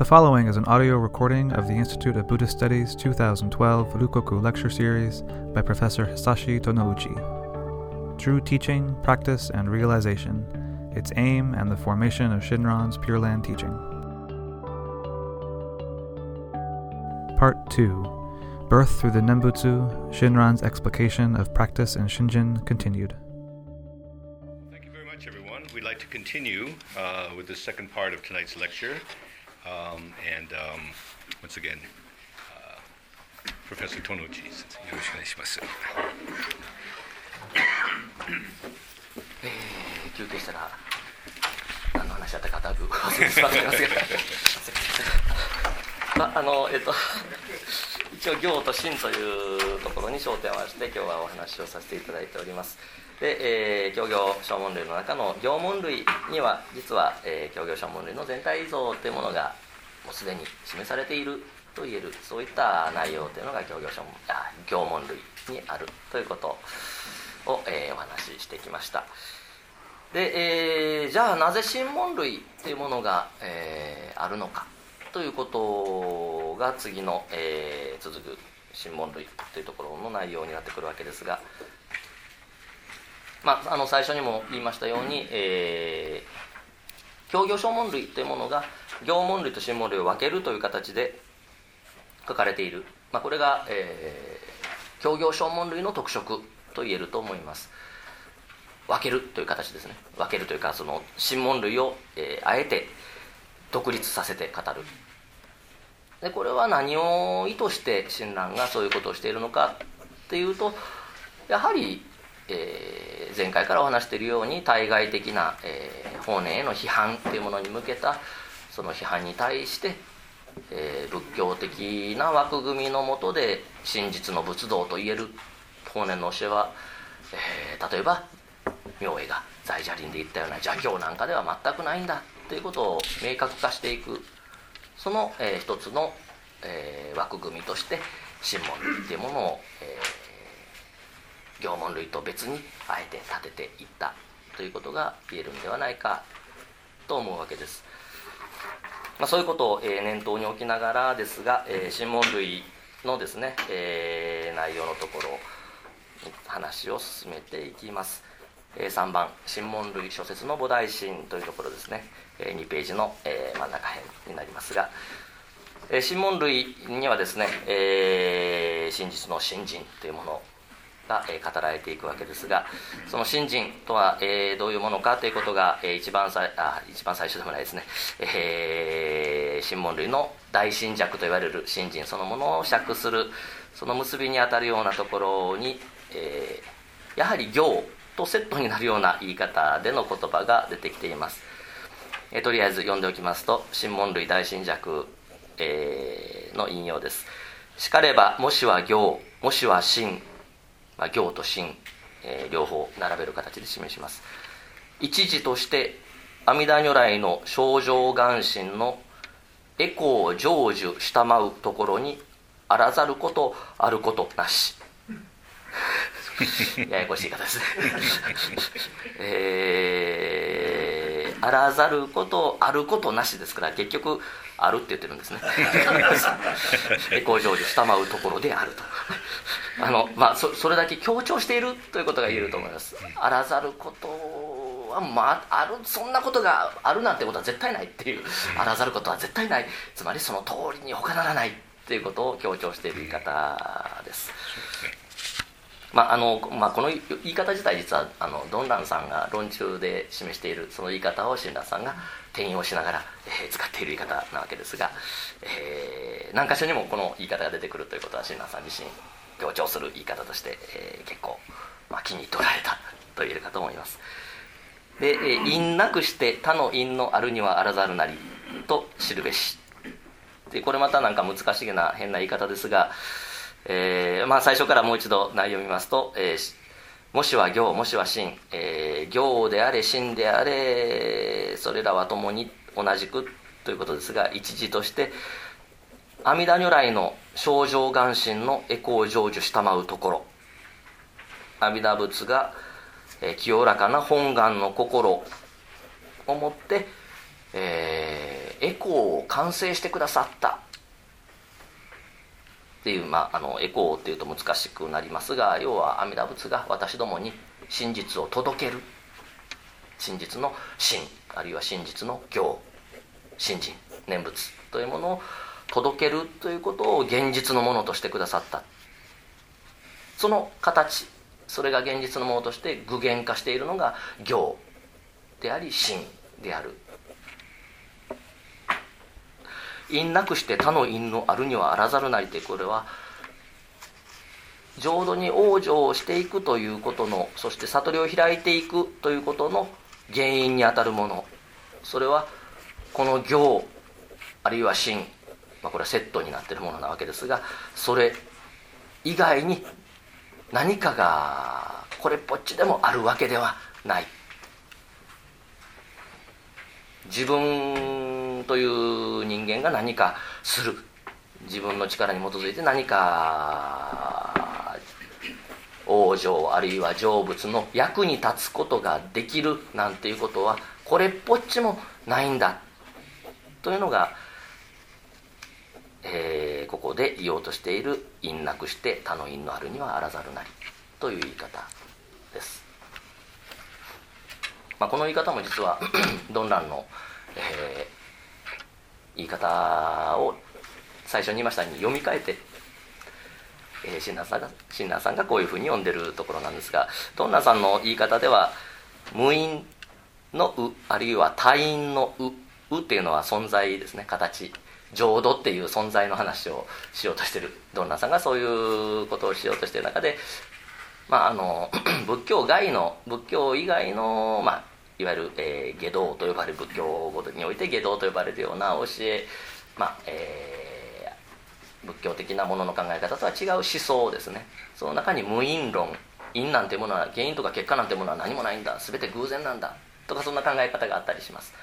The following is an audio recording of the Institute of Buddhist Studies 2012 Rukoku Lecture Series by Professor Hisashi Tonouchi. True Teaching, Practice, and Realization Its Aim and the Formation of Shinran's Pure Land Teaching. Part 2 Birth through the Nembutsu, Shinran's explication of practice in Shinjin continued. Thank you very much, everyone. We'd like to continue uh, with the second part of tonight's lecture. Um, and um, once again, uh, Professor Tonouchi, よろしくお願いします。えー休憩したら何の話だったかだいぶ忘れてしまっていますけどまああのえっと一応行と真というところに焦点を合わせて今日はお話をさせていただいております。で、えー、教行小問類の中の行問類には実は、えー、教行小問類の全体像というものがもうすでに示されていると言えるそういった内容というのが教行小問あ行問類にあるということを、えーお話ししてきました。で、えーじゃあなぜ新問類というものが、えーあるのか。ということが次の、えー続く新問類というところの内容になってくるわけですが、まあ、あの最初にも言いましたように、えー協業小問類というものが行問類と新問類を分けるという形で書かれている、まあ、これが、えー協業小問類の特色と言えると思います。分けるという形ですね。分けるというかその新問類を、えーあえて独立させて語る。でこれは何を意図して親鸞がそういうことをしているのかっていうとやはり、えー前回からお話しているように対外的な、えー法然への批判というものに向けたその批判に対して、えー仏教的な枠組みのもとで真実の仏道と言える法然の教えは、えー例えば明恵が在邪林で言ったような邪教なんかでは全くないんだということを明確化していく。その、えー一つの、えー枠組みとして神門類っていうものを、えー行門類と別にあえて立てていったということが言えるんではないかと思うわけです、まあ、そういうことを、えー念頭に置きながらですが、えー神門類のですね、えー内容のところ話を進めていきます。えー3番「神門類諸説の菩提心」というところですね、2ページの、真ん中辺になりますが、えー神門類にはですね、えー真実の信心というものが、語られていくわけですがその信心とは、えどういうものかということが、一番さあ一番最初でもないですね、えー神門類の大信弱と言われる信心そのものを釈するその結びにあたるようなところに、えやはり行とセットになるような言い方での言葉が出てきています、えーとりあえず読んでおきますと「神門類大信弱」えーの引用です「しかればもしは行もしは真」まあ、行と真、えー両方並べる形で示します。一時として阿弥陀如来の症状眼神のエコを成就したまうところにあらざることあることなし。ややこしい方ですね。えーあらざることあることなしですから結局あるって言ってるんですね。エコー成就したまうところであると。あのまあそそれだけ強調しているということが言えると思います。あらざることはまああるそんなことがあるなんてことは絶対ないっていう。あらざることは絶対ない。つまりその通りに他ならないっていうことを強調している言い方ですまああのまあ、この言い方自体実はあのドンランさんが論中で示しているその言い方を親鸞さんが転用しながら、えー使っている言い方なわけですが、えー何箇所にもこの言い方が出てくるということは親鸞さん自身強調する言い方として、えー結構、まあ、気に入っておられたと言えるかと思います。で、え因なくして他の因のあるにはあらざるなりと知るべしでこれまたなんか難しげな変な言い方ですが、えーまあ、最初からもう一度内容を見ますと、えーもしは行もしは真、えー行であれ真であれそれらは共に同じくということですが一時として阿弥陀如来の症状眼神のエコを成就したまうところ。阿弥陀仏が、えー清らかな本願の心をもってえー、エコーを完成してくださった。っていう、まあ、あのエコーっていうと難しくなりますが要は阿弥陀仏が私どもに真実を届ける。真実の真。あるいは真実の行。信心念仏。というものを届けるということを現実のものとしてくださった。その形。それが現実のものとして具現化しているのが行。であり真である。因なくして他の因のあるにはあらざるなりてこれは浄土に往生をしていくということのそして悟りを開いていくということの原因にあたるもの。それはこの行あるいは真、まあ、これはセットになってるものなわけですがそれ以外に何かがこれっぽっちでもあるわけではない。自分という人間が何かする。自分の力に基づいて何か往生あるいは成仏の役に立つことができるなんていうことはこれっぽっちもないんだ。というのが、えー、ここで言おうとしている「因なくして他の因のあるにはあらざるなり」という言い方です、まあ、この言い方も実は ドンランの、えー、言い方を最初に言いましたように読み替えてえー、シンナーさんがシンナーさんがこういうふうに読んでるところなんですがトンナさんの言い方では無因の「う」あるいは他因の「う」「う」っていうのは存在ですね。形浄土っていう存在の話をしようとしてる。ドンナさんがそういうことをしようとしてる中で、まあ、あの 仏教外の仏教以外の、まあ、いわゆる、えー、下道と呼ばれる仏教ごとにおいて下道と呼ばれるような教え、まあえー、仏教的なものの考え方とは違う思想ですね。その中に無因論因なんてものは原因とか結果なんてものは何もないんだ。全て偶然なんだ。とかそんな考え方があったりします。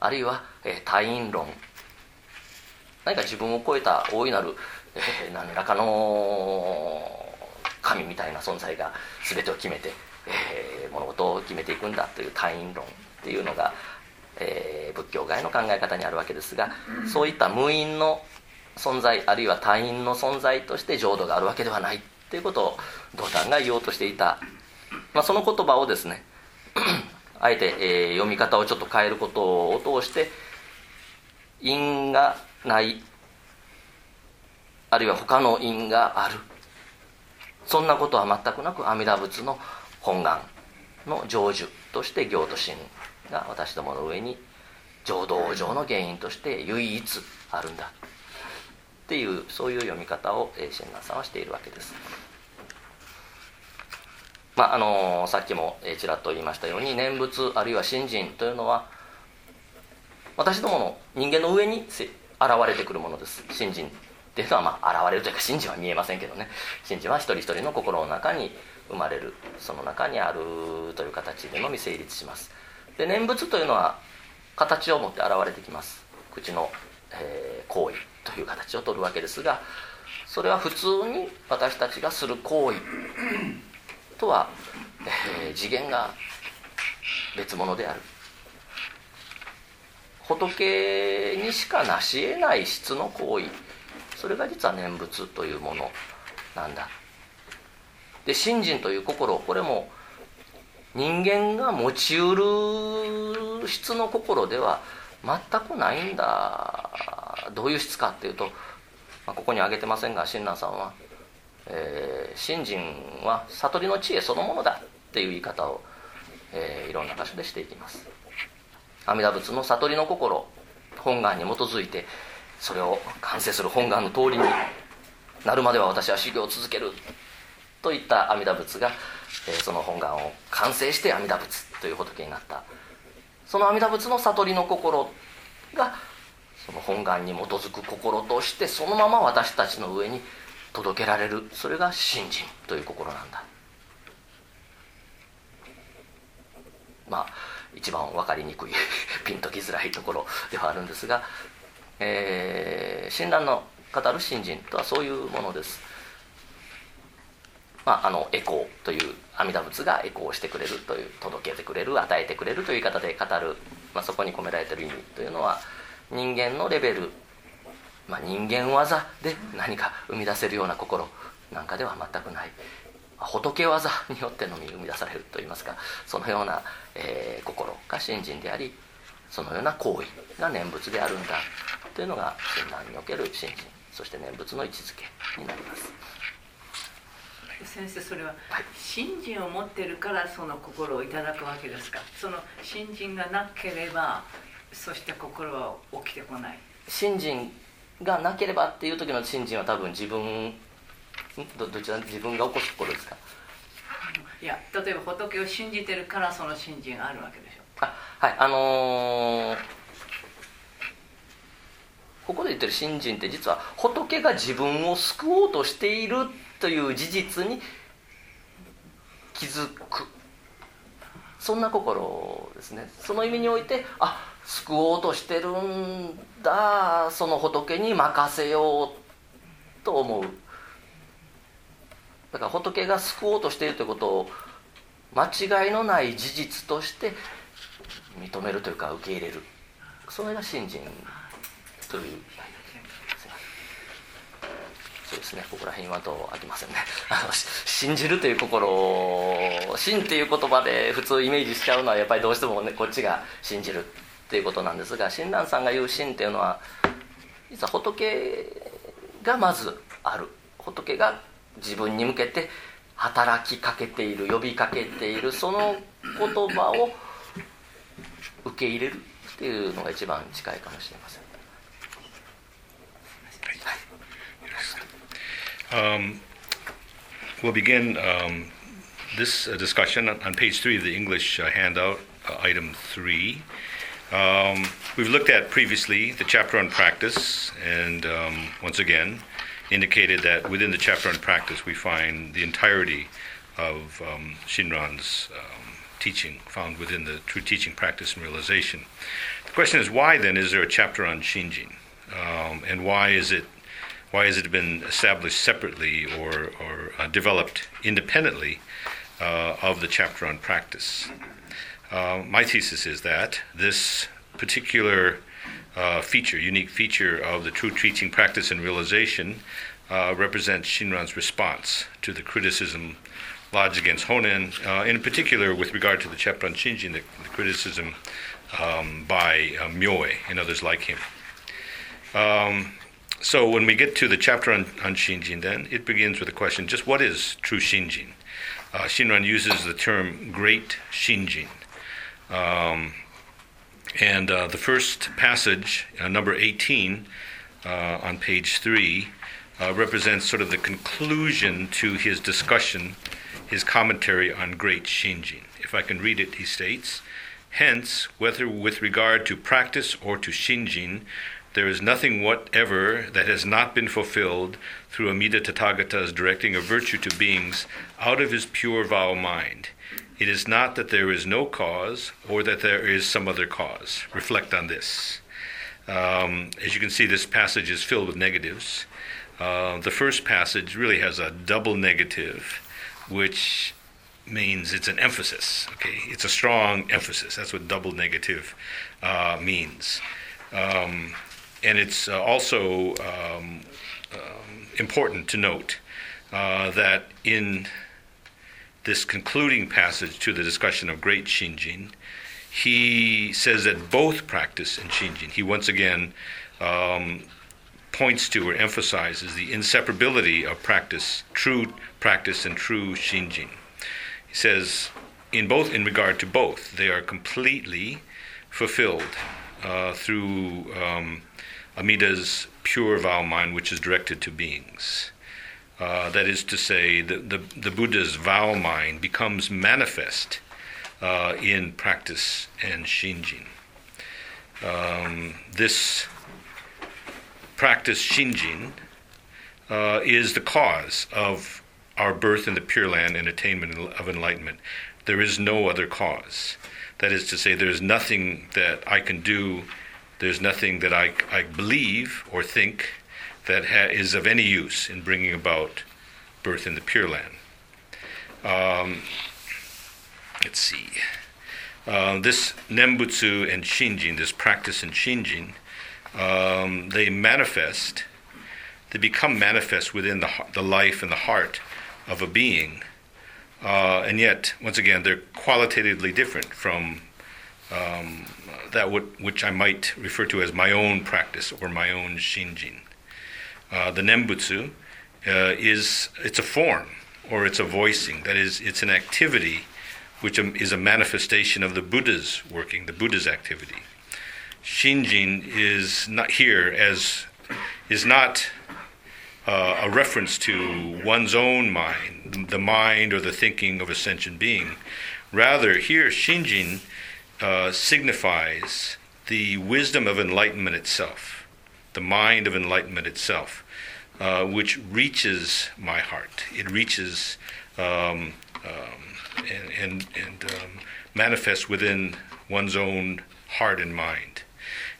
あるいは、えー、多因論。何か自分を超えた大いなる、えー、何らかの神みたいな存在が全てを決めて、えー、物事を決めていくんだという多因論っていうのが、えー、仏教外の考え方にあるわけですがそういった無因の存在あるいは他因の存在として浄土があるわけではないということを道丹が言おうとしていた、まあ、その言葉をですね あえて、えー、読み方をちょっと変えることを通して因がないあるいは他の因がある。そんなことは全くなく阿弥陀仏の本願の成就として行と心が私どもの上に浄土往生の原因として唯一あるんだっていうそういう読み方を親鸞さんはしているわけです。まああのさっきもちらっと言いましたように念仏あるいは信心というのは私どもの人間の上に現れてくるものです信心っていうのはまあ現れるというか信心は見えませんけどね信心は一人一人の心の中に生まれるその中にあるという形でのみ成立します。で念仏というのは形を持って現れてきます。口の、えー、行為という形をとるわけですがそれは普通に私たちがする行為とは、えー、次元が別物である。仏にしか成し得ない質の行為。それが実は念仏というものなんだ。で信心という心これも人間が持ちうる質の心では全くないんだ。どういう質かっていうと、まあ、ここに挙げてませんが親鸞さんはえー、信心は悟りの知恵そのものだっていう言い方を、えー、いろんな箇所でしていきます。阿弥陀仏の悟りの心本願に基づいてそれを完成する本願の通りになるまでは私は修行を続ける。といった阿弥陀仏が、えー、その本願を完成して阿弥陀仏という仏になった。その阿弥陀仏の悟りの心がその本願に基づく心としてそのまま私たちの上に届けられる。それが信心という心なんだ。まあ一番分かりにくい ピンときづらいところではあるんですが、えー、親鸞の語る信心とはそういうものです。まあ、あのエコーという阿弥陀仏がエコーをしてくれるという届けてくれる与えてくれるという言い方で語るまあ、そこに込められてる意味というのは人間のレベル、まあ、人間技で何か生み出せるような心なんかでは全くない。仏技によってのみ生み出されるといいますかそのような、えー、心が信心でありそのような行為が念仏であるんだというのが親鸞における信心そして念仏の位置づけになります。先生それは信心を持ってるからその心をいただくわけですか？その信心がなければそして心は起きてこない。信心がなければっていう時の信心は多分自分どどちら自分が起こす心ですか？いや例えば仏を信じてるからその信心があるわけでしょ。あはいあのー、ここで言ってる信心って実は仏が自分を救おうとしているという事実に気づく。そんな心ですね。その意味においてあ救おうとしてるんだ。その仏に任せようと思う。だから仏が救おうとしているということを間違いのない事実として認めるというか受け入れる。それが信心という。そうですね。ここら辺はとあきませんね。あの信じるという心を信っていう言葉で普通イメージしちゃうのはやっぱりどうしてもねこっちが信じるっていうことなんですが親鸞さんが言う信っていうのは実は仏がまずある。仏が自分に向けて働きかけている呼びかけているその言葉を受け入れるっていうのが一番近いかもしれません。Um, we'll begin um, this uh, discussion on, page three of the English uh, handout, uh, item three. Um, we've looked at previously the chapter on practice, and um, once again, indicated that within the chapter on practice we find the entirety of um, Shinran's um, teaching found within the true teaching, practice, and realization. The question is, why then is there a chapter on Shinjin, and why is it why has it been established separately or, or uh, developed independently uh, of the chapter on practice? Uh, my thesis is that this particular uh, feature, unique feature of the true teaching practice and realization, uh, represents Shinran's response to the criticism lodged against Honen, in particular with regard to the chapter on Shinjin, the, the criticism um, by uh, Myoe and others like him. Um, so when we get to the chapter on, on Shinjin, then it begins with the question: just what is true Shinjin? Uh, Shinran uses the term "great Shinjin." Um, and uh, the first passage, uh, number 18, uh, on page 3, uh, represents sort of the conclusion to his discussion, his commentary on Great Shinjin. If I can read it, he states Hence, whether with regard to practice or to Shinjin, there is nothing whatever that has not been fulfilled through Amida Tathagata's directing of virtue to beings out of his pure vow mind. It is not that there is no cause or that there is some other cause. Reflect on this. Um, as you can see, this passage is filled with negatives. Uh, the first passage really has a double negative, which means it's an emphasis. Okay, it's a strong emphasis. That's what double negative uh, means, um, and it's uh, also um, um important to note uh, that in this concluding passage to the discussion of great Shinjin, he says that both practice and Shinjin, he once again um, points to or emphasizes the inseparability of practice, true practice and true Shinjin. He says, in both, in regard to both, they are completely fulfilled uh, through um, Amida's pure vow mind, which is directed to beings. Uh, that is to say, the, the, the, Buddha's vow mind becomes manifest uh, in practice and shinjin. Um, this practice shinjin uh, is the cause of our birth in the Pure Land and attainment of enlightenment. There is no other cause. That is to say, there is nothing that I can do, there's nothing that I, I believe or think that ha- is of any use in bringing about birth in the Pure Land. Um, let's see. uh, this Nembutsu and Shinjin, this practice in Shinjin, um, they manifest, they become manifest within the, the life and the heart of a being. Uh, and yet, once again, they're qualitatively different from um, that would, which I might refer to as my own practice or my own shinjin. Uh, the nembutsu uh, is it's a form or it's a voicing. That is, it's an activity which is a manifestation of the Buddha's working, the Buddha's activity. Shinjin is not here as is not uh, a reference to one's own mind, the mind or the thinking of a sentient being. Rather, here Shinjin uh, signifies the wisdom of enlightenment itself, the mind of enlightenment itself, uh, which reaches my heart. It reaches um, um, and, and, and um, manifests within one's own heart and mind.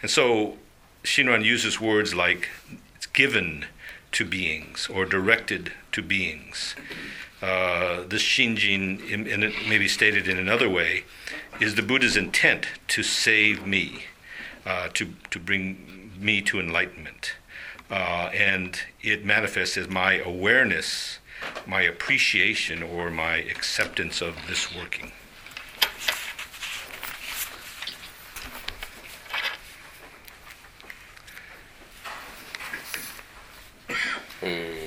And so Shinran uses words like it's given to beings or directed to beings. Uh, this Shinjin, and it may be stated in another way, is the Buddha's intent to save me, uh, to, to bring me to enlightenment. Uh, and it manifests as my awareness, my appreciation, or my acceptance of this working. え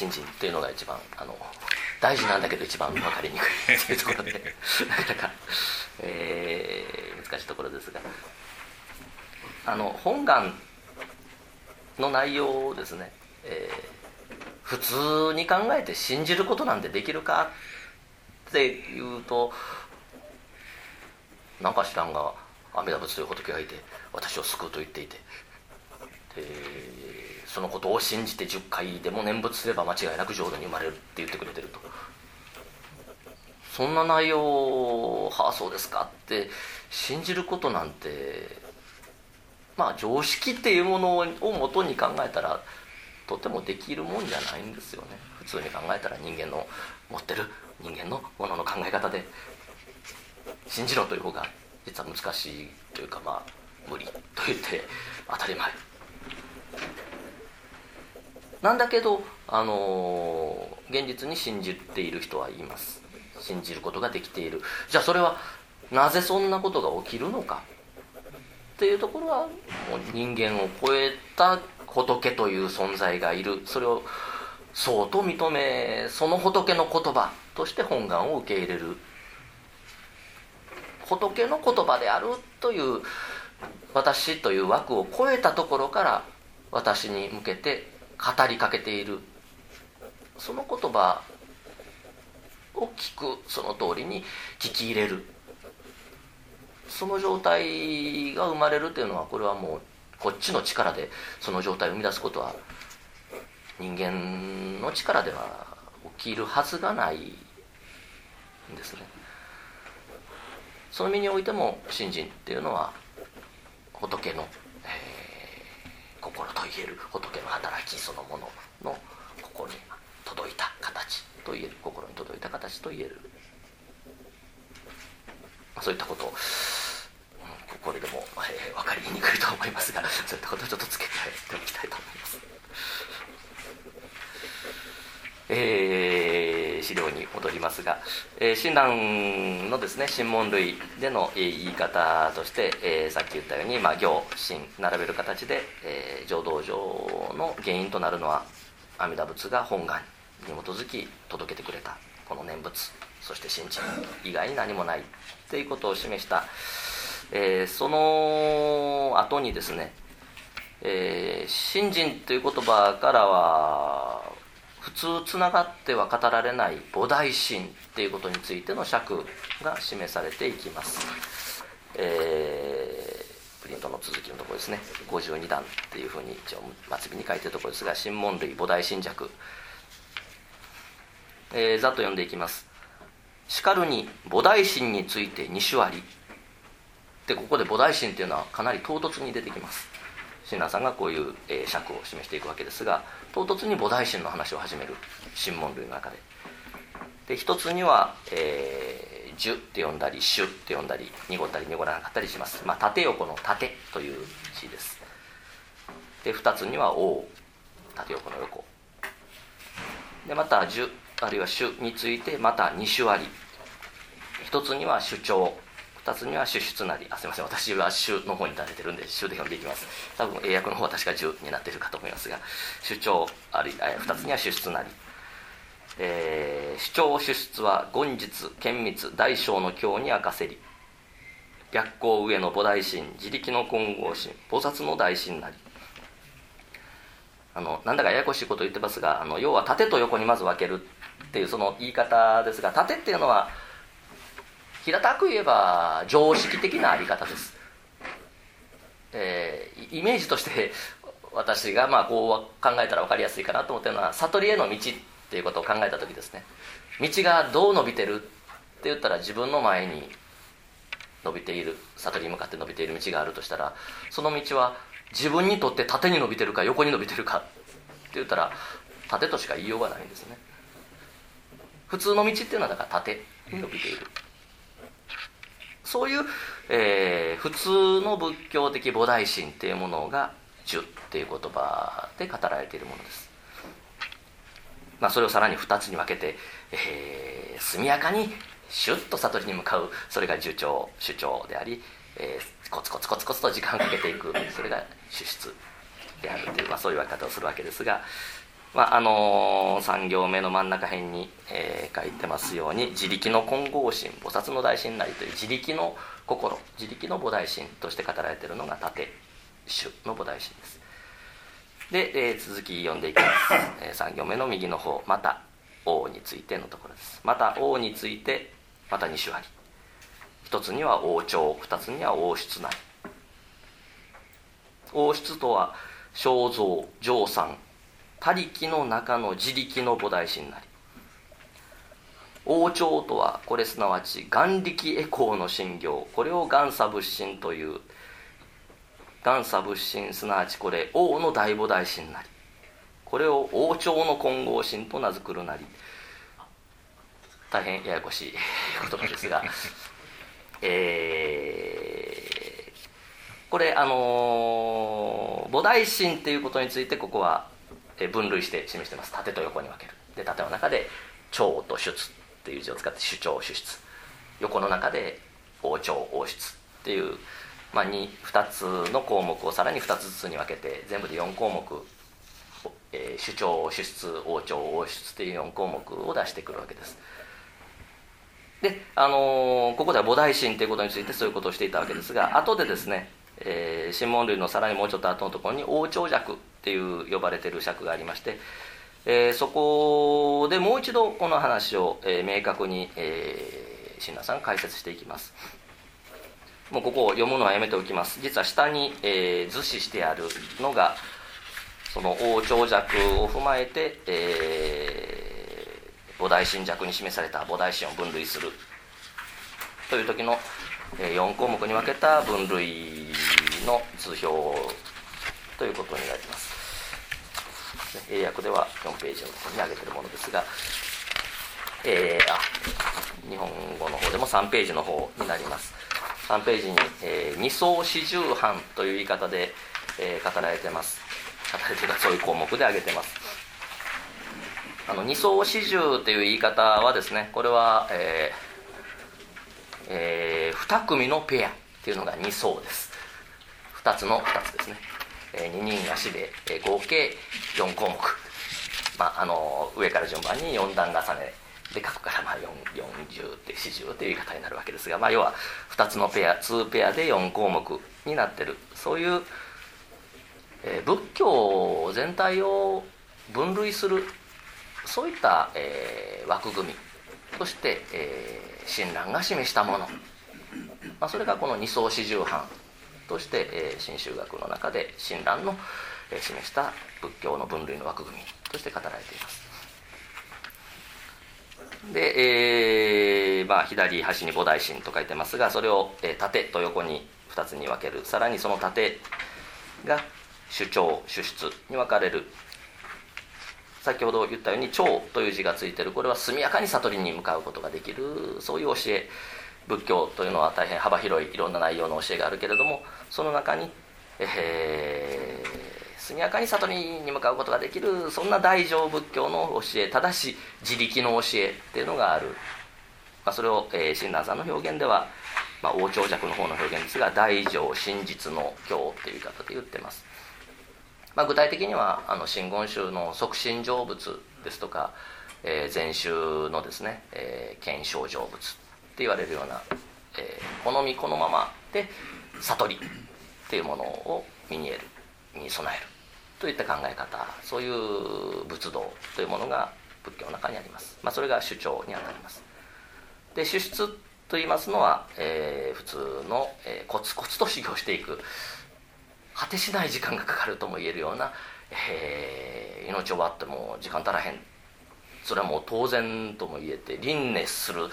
新人っていうのが一番あの大事なんだけど一番分かりにくい というところで なかなか、えー、難しいところですがあの本願の内容をですね、えー、普通に考えて信じることなんてできるかっていうとなんか知らんが阿弥陀仏という仏がいて私を救うと言っていて。でそのことを信じて10回でも念仏すれば間違いなく浄土に生まれるって言ってくれてると。そんな内容はあそうですかって信じることなんてまあ常識っていうものをもとに考えたらとてもできるもんじゃないんですよね。普通に考えたら人間の持ってる人間のものの考え方で。信じろという方が実は難しいというかまあ無理と言って当たり前。なんだけど、あのー、現実に信じている人はいます。信じることができている。じゃあそれはなぜそんなことが起きるのか。っていうところはもう人間を超えた仏という存在がいる。それをそうと認めその仏の言葉として本願を受け入れる。仏の言葉である。という私という枠を超えたところから私に向けて語りかけている。その言葉を聞くその通りに聞き入れる。その状態が生まれるというのはこれはもうこっちの力でその状態を生み出すことは人間の力では起きるはずがないんですね。その身においても信心っていうのは仏の、心といえる仏の働きそのものの心に届いた形と言える心に届いた形と言えるそういったことを、うん、これでも、えー、分かりにくいと思いますがそういったことをちょっと付け加えておきたいと思います。えー、資料に戻りますが、えー、親鸞のですね神門類での、言い方として、えー、さっき言ったように、まあ、行神並べる形で、えー、浄土上の原因となるのは阿弥陀仏が本願に基づき届けてくれたこの念仏そして神地以外に何もないということを示した、えー、その後にですね「えー、信心」という言葉からは普通つながっては語られない菩提心っていうことについての尺が示されていきます、えー、プリントの続きのところですね。52段っていうふうに一応末尾に書いてるところですが「新門類菩提心尺」えー、ざっと読んでいきます「しかるに菩提心について2種あり」でここで菩提心っていうのはかなり唐突に出てきます。親鸞さんがこういう、えー、尺を示していくわけですが唐突に菩提心の話を始める神門類の中で。で一つには、えー、樹って呼んだり種って呼んだり濁ったり濁らなかったりします、まあ、縦横の縦という字です。で二つには王。縦横の横。でまた樹あるいは種についてまた2種あり。一つには主張。2つには主出なりあすいません私は主の方に立ててるんで主で読んでいきます。多分英訳の方は確か10になってるかと思いますが主張あるいは2つには主出なり、えー、主張主出は言実厳密大小の経に明かせり。白光上の菩提心自力の金剛心菩薩の大心なり。あのなんだかややこしいこと言ってますがあの要は縦と横にまず分けるっていうその言い方ですが縦っていうのは平たく言えば常識的なあり方です、えー、イメージとして私がまあこう考えたら分かりやすいかなと思ってるのは悟りへの道っていうことを考えた時ですね。道がどう伸びてるって言ったら自分の前に伸びている悟りに向かって伸びている道があるとしたらその道は自分にとって縦に伸びてるか横に伸びてるかって言ったら縦としか言いようがないんですね。普通の道っていうのはだから縦に伸びている。そういう、えー、普通の仏教的菩提心っていうものが「樹」っていう言葉で語られているものです、まあ、それをさらに2つに分けて、えー、速やかにシュッと悟りに向かうそれが樹長主張であり、えー、コツコツコツコツと時間をかけていくそれが主出であるという、まあ、そういう分け方をするわけですがまああのー、3行目の真ん中辺に、えー、書いてますように自力の金剛心菩薩の大心なりという自力の心自力の菩提心として語られているのが縦主の菩提心です。で、えー、続き読んでいきます、えー、3行目の右の方また王についてのところです。また王についてまた2種あり。一つには王朝二つには王室なり王室とは肖像上産他力の中の自力の菩提心なり。王朝とはこれすなわち眼力エコーの信行これを元祖仏心という。元祖仏心すなわちこれ王の大菩提心なり。これを王朝の金剛心と名付くるなり。大変ややこしい言葉ですが。えー、これあのー、菩提心っていうことについてここは分類して示してます。縦と横に分ける。で縦の中で長と出っていう字を使って主張主出横の中で王朝王出っていう、まあ2、2, つの項目をさらに2つずつに分けて全部で4項目、えー、主張主出王朝王出っていう4項目を出してくるわけです。で、あのー、ここでは菩提心ということについてそういうことをしていたわけですが後でですね、えー、新門類のさらにもうちょっと後のところに王朝尺っていう呼ばれてる尺がありまして、えー、そこでもう一度この話を、えー、明確に、えー、親鸞さん解説していきます。もうここを読むのはやめておきます。実は下に、えー、図示してあるのがその王朝尺を踏まえて、えー、菩提心尺に示された菩提心を分類する。という時の、えー、4項目に分けた分類の図表ということになります。英訳では4ページのところに挙げてるものですが、えー、あ日本語の方でも3ページの方になります。3ページに、えー、二層四十半という言い方で、えー、語られてます。語られてるそういう項目で挙げてます。あの二層四十という言い方はですねこれは、えーえー、2組のペアっていうのが2層です。2つの2つですね。え2人足で、え合計4項目、まあ、あの上から順番に4段重ねで書くからまあ40って40っていう言い方になるわけですが、まあ、要は2つのペア2ペアで4項目になってるそういう、えー、仏教全体を分類するそういった、えー、枠組みとして、えー、親鸞が示したもの、まあ、それがこの二層四十半として、えー、新宗学の中で親鸞の、えー、示した仏教の分類の枠組みとして語られています。で、えーまあ、左端に菩提心と書いてますがそれを、えー、縦と横に2つに分ける。さらにその縦が主張主出に分かれる。先ほど言ったように「長」という字がついてる。これは速やかに悟りに向かうことができる。そういう教え仏教というのは大変幅広いいろんな内容の教えがあるけれどもその中に、えー、速やかに悟りに向かうことができるそんな大乗仏教の教えただし自力の教えっていうのがある、まあ、それを、えー、親鸞さんの表現では、まあ、王朝尺の方の表現ですが大乗真実の教っていう言い方で言ってます。まあ、具体的にはあの真言宗の即身成仏ですとか、えー、禅宗のですね、えー、検証成仏。言われるような、えー、好みこのままで悟りっていうものを身に得るに備えるといった考え方そういう仏道というものが仏教の中にあります、まあ、それが主張にあたります。で主出と言いますのは、えー、普通の、えー、コツコツと修行していく果てしない時間がかかるとも言えるような、えー、命を割っても時間足らへん。それはもう当然とも言えて輪廻する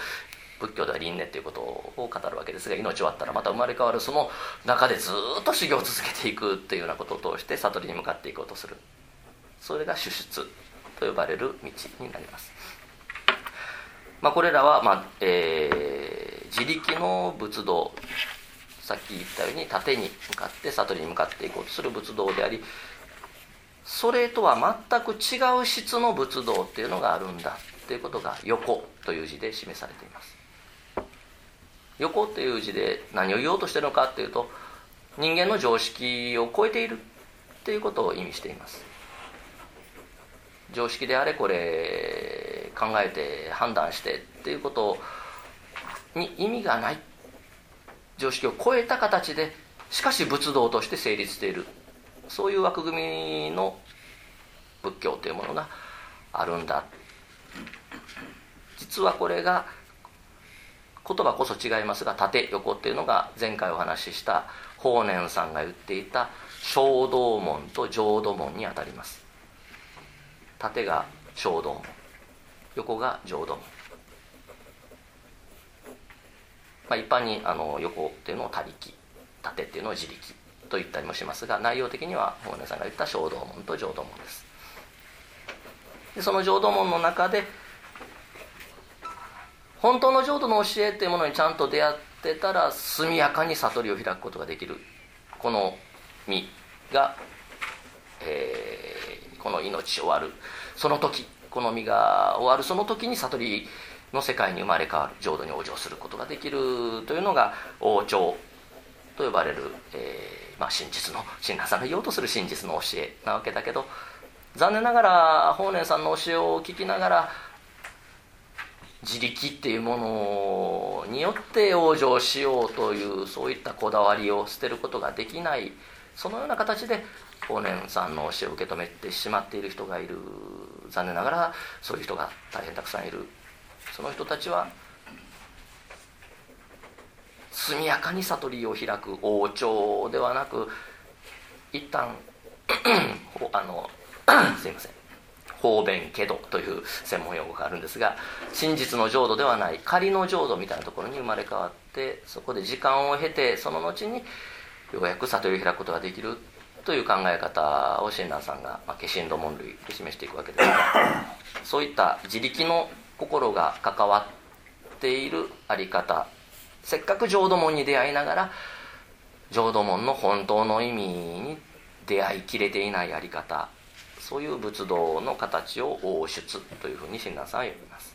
仏教では輪廻ということを語るわけですが命終わったらまた生まれ変わるその中でずっと修行を続けていくっていうようなことを通して悟りに向かっていこうとする。それが主出と呼ばれる道になります、まあ、これらは、まあえー、自力の仏道さっき言ったように縦に向かって悟りに向かっていこうとする仏道でありそれとは全く違う質の仏道っていうのがあるんだっていうことが「横」という字で示されています。横っていう字で何を言おうとしてるのかっていうと人間の常識を超えているっていうことを意味しています。常識であれこれ考えて判断してっていうことに意味がない常識を超えた形でしかし仏道として成立している。そういう枠組みの仏教というものがあるんだ。実はこれが言葉こそ違いますが縦横っていうのが前回お話しした法然さんが言っていた小道門と浄土門にあたります。縦が小道門横が浄土門。まあ、一般にあの横っていうのを他力縦っていうのを自力と言ったりもしますが内容的には法然さんが言った小道門と浄土門です。でその浄土門の中で本当の浄土の教えっていうものにちゃんと出会ってたら速やかに悟りを開くことができるこの身が、えー、この命終わる。その時この身が終わる。その時に悟りの世界に生まれ変わる浄土に往生することができるというのが王朝と呼ばれる、えーまあ、真実の親鸞さんが言おうとする真実の教えなわけだけど残念ながら法然さんの教えを聞きながら自力っていうものによって往生しようというそういったこだわりを捨てることができないそのような形で法然さんの教えを受け止めてしまっている人がいる残念ながらそういう人が大変たくさんいるその人たちは速やかに悟りを開く王朝ではなく 一旦あの すいません。方便けどという専門用語があるんですが真実の浄土ではない仮の浄土みたいなところに生まれ変わってそこで時間を経てその後にようやく悟りを開くことができるという考え方を親鸞さんが、まあ、化身土門類で示していくわけですがそういった自力の心が関わっているあり方せっかく浄土門に出会いながら浄土門の本当の意味に出会いきれていないあり方そういう仏道の形を応出というふうに親鸞さんは読みます。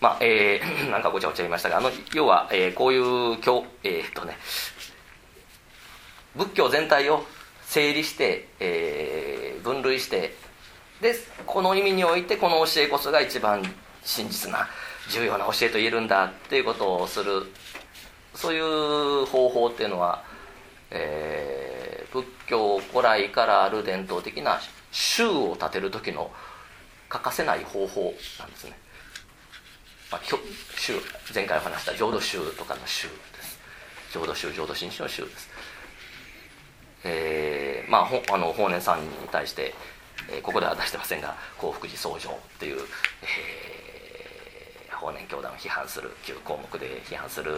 まあえー、なんかごちゃごちゃ言いましたがあの要は、えー、こういう教えー、っとね仏教全体を整理して、えー、分類してでこの意味においてこの教えこそが一番真実な重要な教えと言えるんだっていうことをするそういう方法っていうのは、えー、仏教古来からある伝統的な宗を立てる時の欠かせない方法なんですね、まあ、宗前回お話した浄土宗とかの宗です。浄土宗浄土真宗の宗です。えー、まああの法然さんに対してえー、ここでは出してませんが幸福寺僧正という、えー、法然教団を批判する旧項目で批判する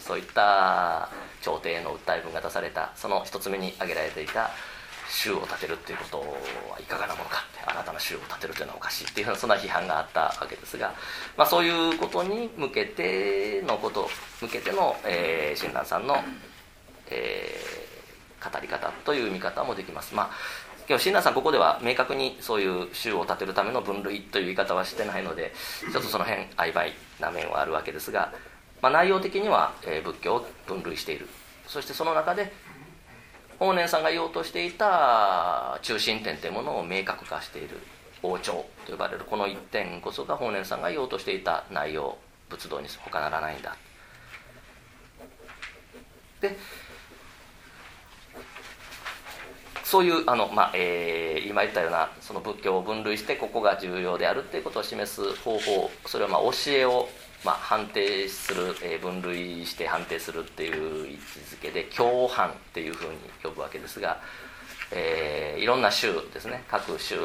そういった朝廷への訴え文が出されたその一つ目に挙げられていた州を建てるっていうことはいかがなものかって新たな州を建てるというのはおかしいっていうようなそんな批判があったわけですが、まあ、そういうことに向けてのこと向けての、えー、親鸞さんの、えー、語り方という見方もできます。まあ今日親鸞さんここでは明確にそういう州を建てるための分類という言い方はしてないのでちょっとその辺曖昧な面はあるわけですが、まあ、内容的には、え、仏教を分類している。そしてその中で法然さんが言おうとしていた中心点というものを明確化している王朝と呼ばれる。この一点こそが法然さんが言おうとしていた内容仏道に他ならないんだ。でそういうあの、まあえー、今言ったようなその仏教を分類してここが重要であるっていうことを示す方法それはまあ教えをまあ、判定する、えー、分類して判定するっていう位置づけで共犯っていうふうに呼ぶわけですが、えー、いろんな州ですね各州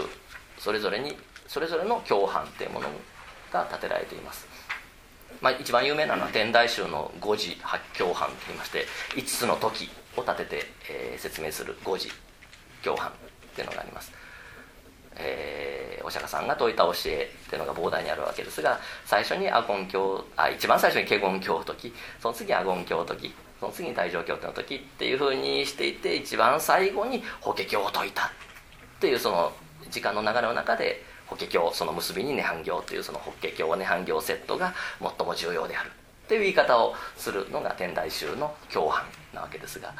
それぞれにそれぞれの共犯っていうものが立てられています、まあ、一番有名なのは天台宗の五時八共犯といいまして5つの時を立てて、えー、説明する五時共犯っていうのがあります。えー、お釈迦さんが説いた教えっていうのが膨大にあるわけですが最初にアゴン教あ一番最初に華厳経を解きその次アゴン教を解きその次に大乗経典を解きっていうふうにしていて一番最後に法華経を説いたっていうその時間の流れの中で法華経その結びに涅槃経というその法華経涅槃経セットが最も重要である。っていう言い方をするのが天台宗の教範なわけですが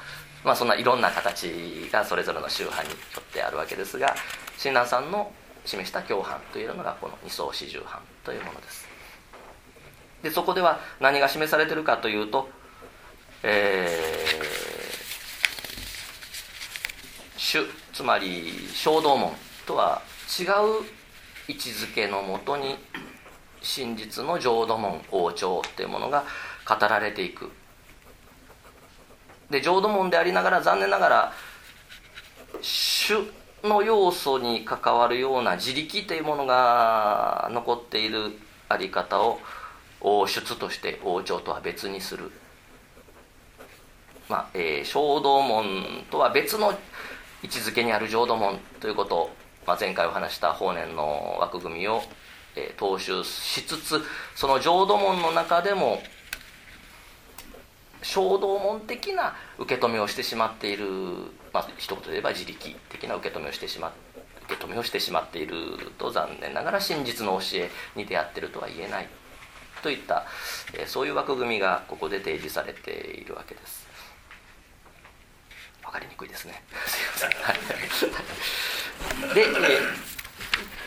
まあそんないろんな形がそれぞれの宗派によってあるわけですが親鸞さんの示した教範というのがこの二層四十範というものです。でそこでは何が示されているかというとえー、主つまり小道門とは違う位置づけのもとに真実の浄土門王朝っていうものが語られていく。で浄土門でありながら残念ながら主の要素に関わるような自力というものが残っているあり方を王出として王朝とは別にする、まあえー、小道門とは別の位置づけにある浄土門ということを、まあ、前回お話した法然の枠組みを、えー、踏襲しつつその浄土門の中でも衝動門的な受け止めをしてしまっている、まあ一言で言えば自力的な受け止めをしてしま受け止めをしてしまっていると残念ながら真実の教えに出会っているとは言えない。といった、えー、そういう枠組みがここで提示されているわけです。分かりにくいですね。すいません。で、えー、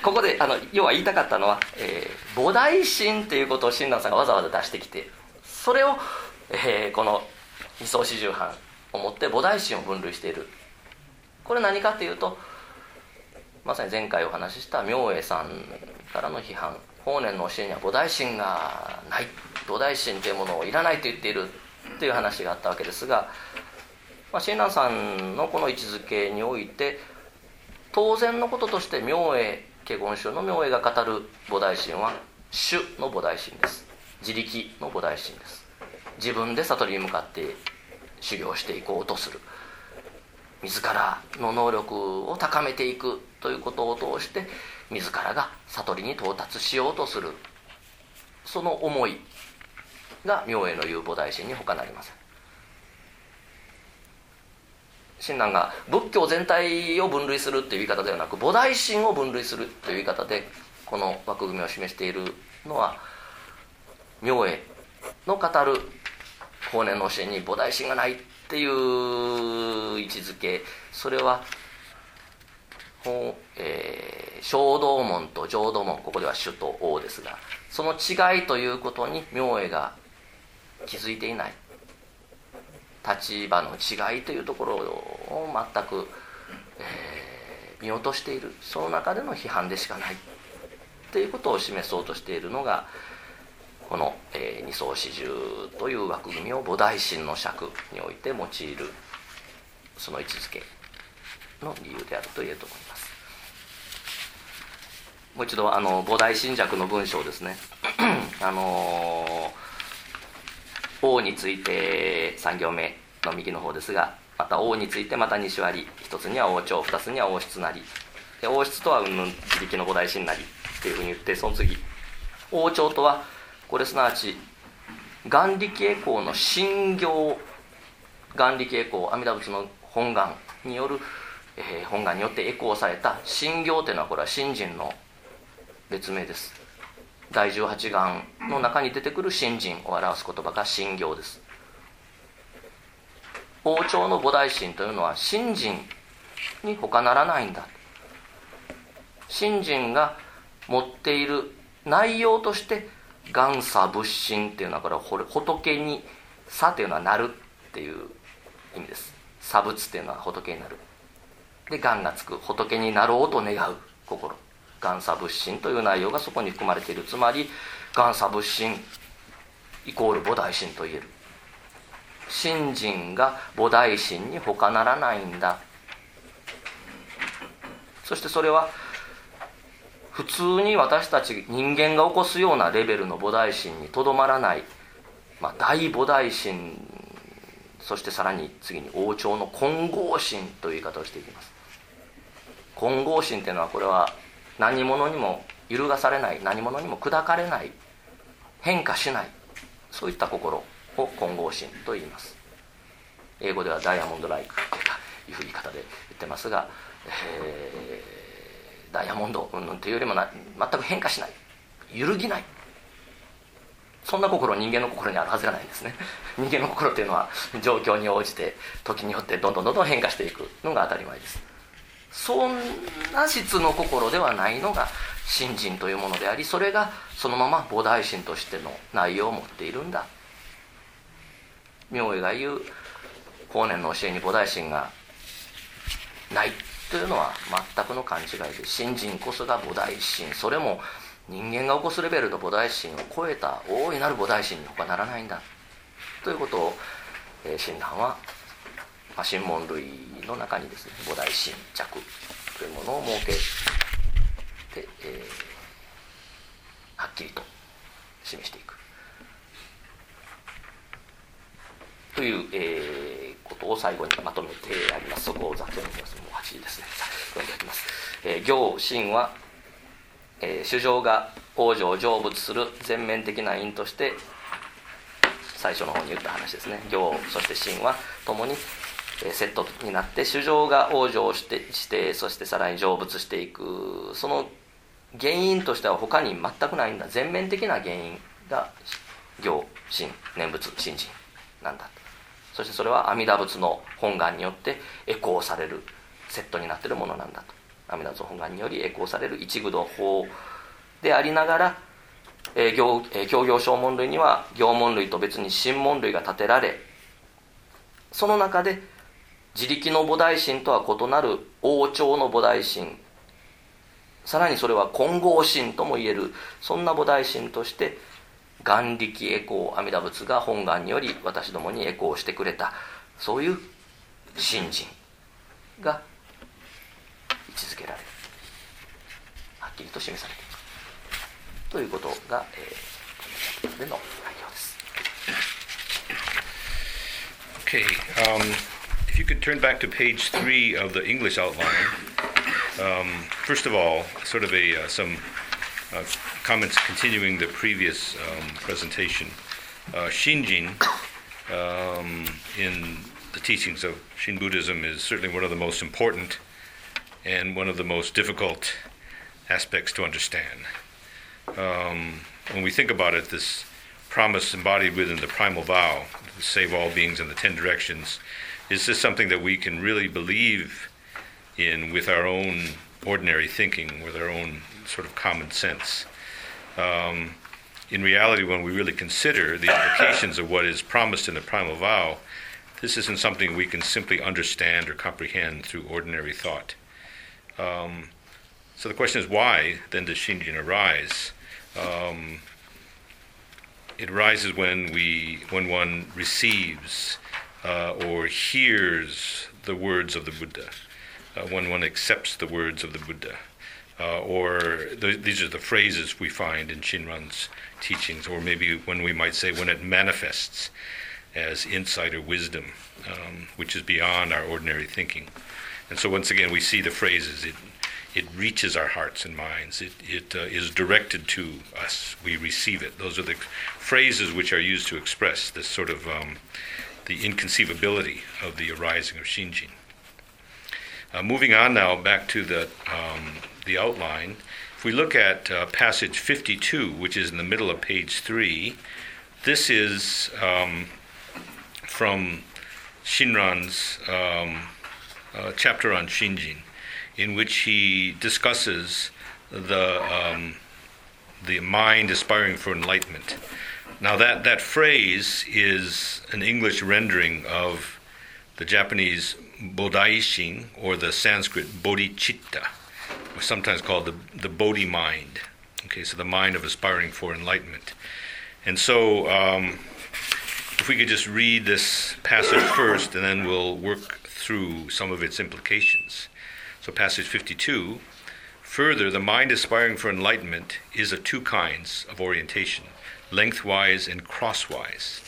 ここであの要は言いたかったのは、えー、菩提心ということを親鸞さんがわざわざ出してきてそれをえー、この二層四十班をもって菩提心を分類している。これ何かというとまさに前回お話しした明恵さんからの批判。法然の教えには菩提心がない。菩提心というものをいらないと言っている。という話があったわけですが、まあ、親鸞さんのこの位置づけにおいて当然のこととして明恵華厳宗の明恵が語る菩提心は主の菩提心です。自力の菩提心です。自分で悟りに向かって修行していこうとする。自らの能力を高めていくということを通して自らが悟りに到達しようとする。その思いが明恵の言う菩提心に他なりません。親鸞が仏教全体を分類するという言い方ではなく菩提心を分類するという言い方でこの枠組みを示しているのは明恵の語る法然の教えに菩提心がないっていう位置づけそれはえー、小道門と浄土門ここでは主と王ですがその違いということに明恵が気づいていない立場の違いというところを全く、えー、見落としているその中での批判でしかないということを示そうとしているのがこの、えー、二層四十という枠組みを菩提心の尺において用いるその位置づけの理由であると言えると思いますもう一度あの菩提心尺の文章ですねあの王について3行目の右の方ですがまた王についてまた2種あり1つには王朝2つには王室なりで王室とはうんぬん自力の菩提心なりっていうふうに言ってその次王朝とはこれすなわち眼力栄光の信行眼力栄光阿弥陀仏の本願による、えー、本願によって栄光された信行というのはこれは信心の別名です。第十八願の中に出てくる信心を表す言葉が信行です。王朝の菩提心というのは信心に他ならないんだ。信心が持っている内容として元差仏心っていうのはこれ仏に「差」というのは「なる」っていう意味です。差仏っていうのは仏になる。で願がつく。仏になろうと願う心。元差仏心という内容がそこに含まれている。つまり元差仏心イコール菩提心と言える。信心が菩提心に他ならないんだ。そしてそれは普通に私たち人間が起こすようなレベルの菩提心にとどまらない、まあ、大菩提心そしてさらに次に王朝の混合心という言い方をしていきます。混合心というのはこれは何者にも揺るがされない何者にも砕かれない変化しないそういった心を混合心と言います。英語ではダイヤモンドライクという言い方で言ってますが、えー、ダイヤモンドうんというよりもな全く変化しない揺るぎない。そんな心人間の心にあるはずがないんですね。人間の心っていうのは状況に応じて時によってどんどんどんどん変化していくのが当たり前です。そんな質の心ではないのが信心というものでありそれがそのまま菩提心としての内容を持っているんだ。明恵が言う法然の教えに菩提心がないというのは全くの勘違い。で信心こそが菩提心それも人間が起こすレベルの菩提心を超えた大いなる菩提心に他ならないんだ。ということを、親鸞は、まあ、新門類の中にですね菩提心着というものを設けて、えー、はっきりと示していく。という、えー、ことを最後にまとめてあります。そこをざっと読みます。もう8時ですね読んであります、えー、行神は、えー、主情が王女を成仏する全面的な因として最初の方に言った話ですね行そして神は共にセットになって主情が往生してしてそしてさらに成仏していく。その原因としては他に全くないんだ。全面的な原因が行神念仏信心なんだ。そしてそれは阿弥陀仏の本願によってエコーされるセットになっているものなんだと。阿弥陀仏本願によりエコーされる一具の法でありながら、えー行えー、教行小門類には行門類と別に神門類が建てられその中で自力の菩提心とは異なる王朝の菩提心。さらにそれは混合心ともいえる。そんな菩提心として眼力エコー阿弥陀仏が本願により私どもにエコーしてくれた。そういう信心が位置づけられるはっきりと示されている。ということが、えー、での内容です。Okay, um, you could turn back to page three of the English outline. Um, first of all, sort of a uh, some uh, comments continuing the previous um, presentation. Uh, Shinjin, um, in the teachings of Shin Buddhism, is certainly one of the most important and one of the most difficult aspects to understand. Um, when we think about it, this promise embodied within the primal vow, to save all beings in the ten directions, is this something that we can really believe in with our own ordinary thinking, with our own sort of common sense. Um, in reality, when we really consider the implications of what is promised in the primal vow, this isn't something we can simply understand or comprehend through ordinary thought. Um, so the question is, why then does Shinjin arise? Um, it arises when we, when one receives uh, or hears the words of the Buddha, uh, when one accepts the words of the Buddha uh, or these are the phrases we find in Shinran's teachings, or maybe when we might say when it manifests. as insight or wisdom, um, which is beyond our ordinary thinking. And so once again, we see the phrases. It, it reaches our hearts and minds. It, it uh, is directed to us. We receive it. Those are the phrases which are used to express this sort of um, the inconceivability of the arising of Shinjin. Uh, moving on now back to the, um, the outline, if we look at uh, passage 52, which is in the middle of page 3, this is um, from Shinran's um, uh, chapter on Shinjin, in which he discusses the, um, the mind aspiring for enlightenment. Now, that, that phrase is an English rendering of the Japanese Bodaishin, or the Sanskrit Bodhicitta, sometimes called the, the Bodhi mind. Okay, so the mind of aspiring for enlightenment. And so, um, if we could just read this passage first, and then we'll work through some of its implications. So, passage 52 Further, the mind aspiring for enlightenment is of two kinds of orientation lengthwise and crosswise.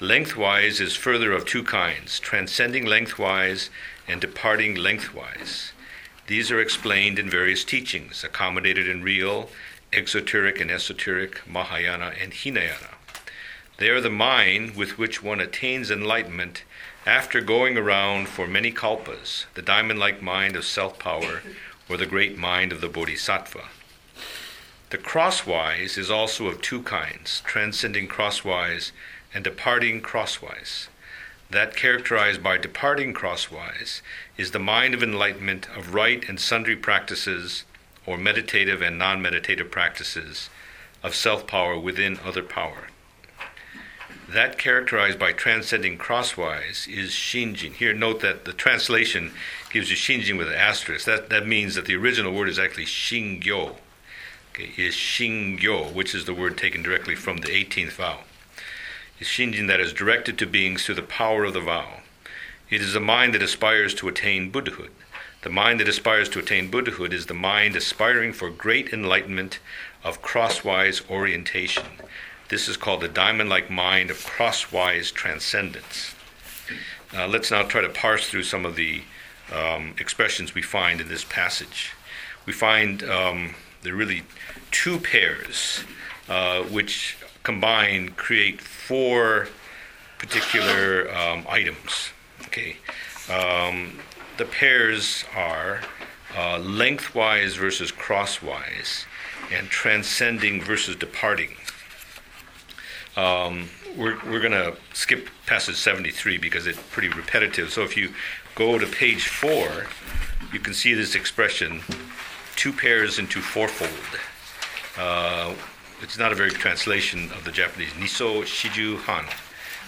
Lengthwise is further of two kinds transcending lengthwise and departing lengthwise. These are explained in various teachings, accommodated in real, exoteric and esoteric, Mahayana and Hinayana. They are the mind with which one attains enlightenment after going around for many kalpas, the diamond like mind of self power, or the great mind of the Bodhisattva. The crosswise is also of two kinds transcending crosswise and departing crosswise. That characterized by departing crosswise is the mind of enlightenment of right and sundry practices, or meditative and non meditative practices, of self power within other power. That characterized by transcending crosswise is Shinjin. Here, note that the translation gives you Shinjin with an asterisk. That, that means that the original word is actually Shingyo. Okay, is Shingyo, which is the word taken directly from the 18th vow is Shinjin that is directed to beings through the power of the vow. It is the mind that aspires to attain Buddhahood. The mind that aspires to attain Buddhahood is the mind aspiring for great enlightenment of crosswise orientation. This is called the diamond like mind of crosswise transcendence. Uh, let's now try to parse through some of the um, expressions we find in this passage. We find um, there are really two pairs uh, which combined create four particular um, items. Okay, um, the pairs are uh, lengthwise versus crosswise, and transcending versus departing. Um, we're we're going to skip passage 73 because it's pretty repetitive. So if you go to page four, you can see this expression: two pairs into fourfold. Uh, it's not a very good translation of the Japanese Niso Shiju Han,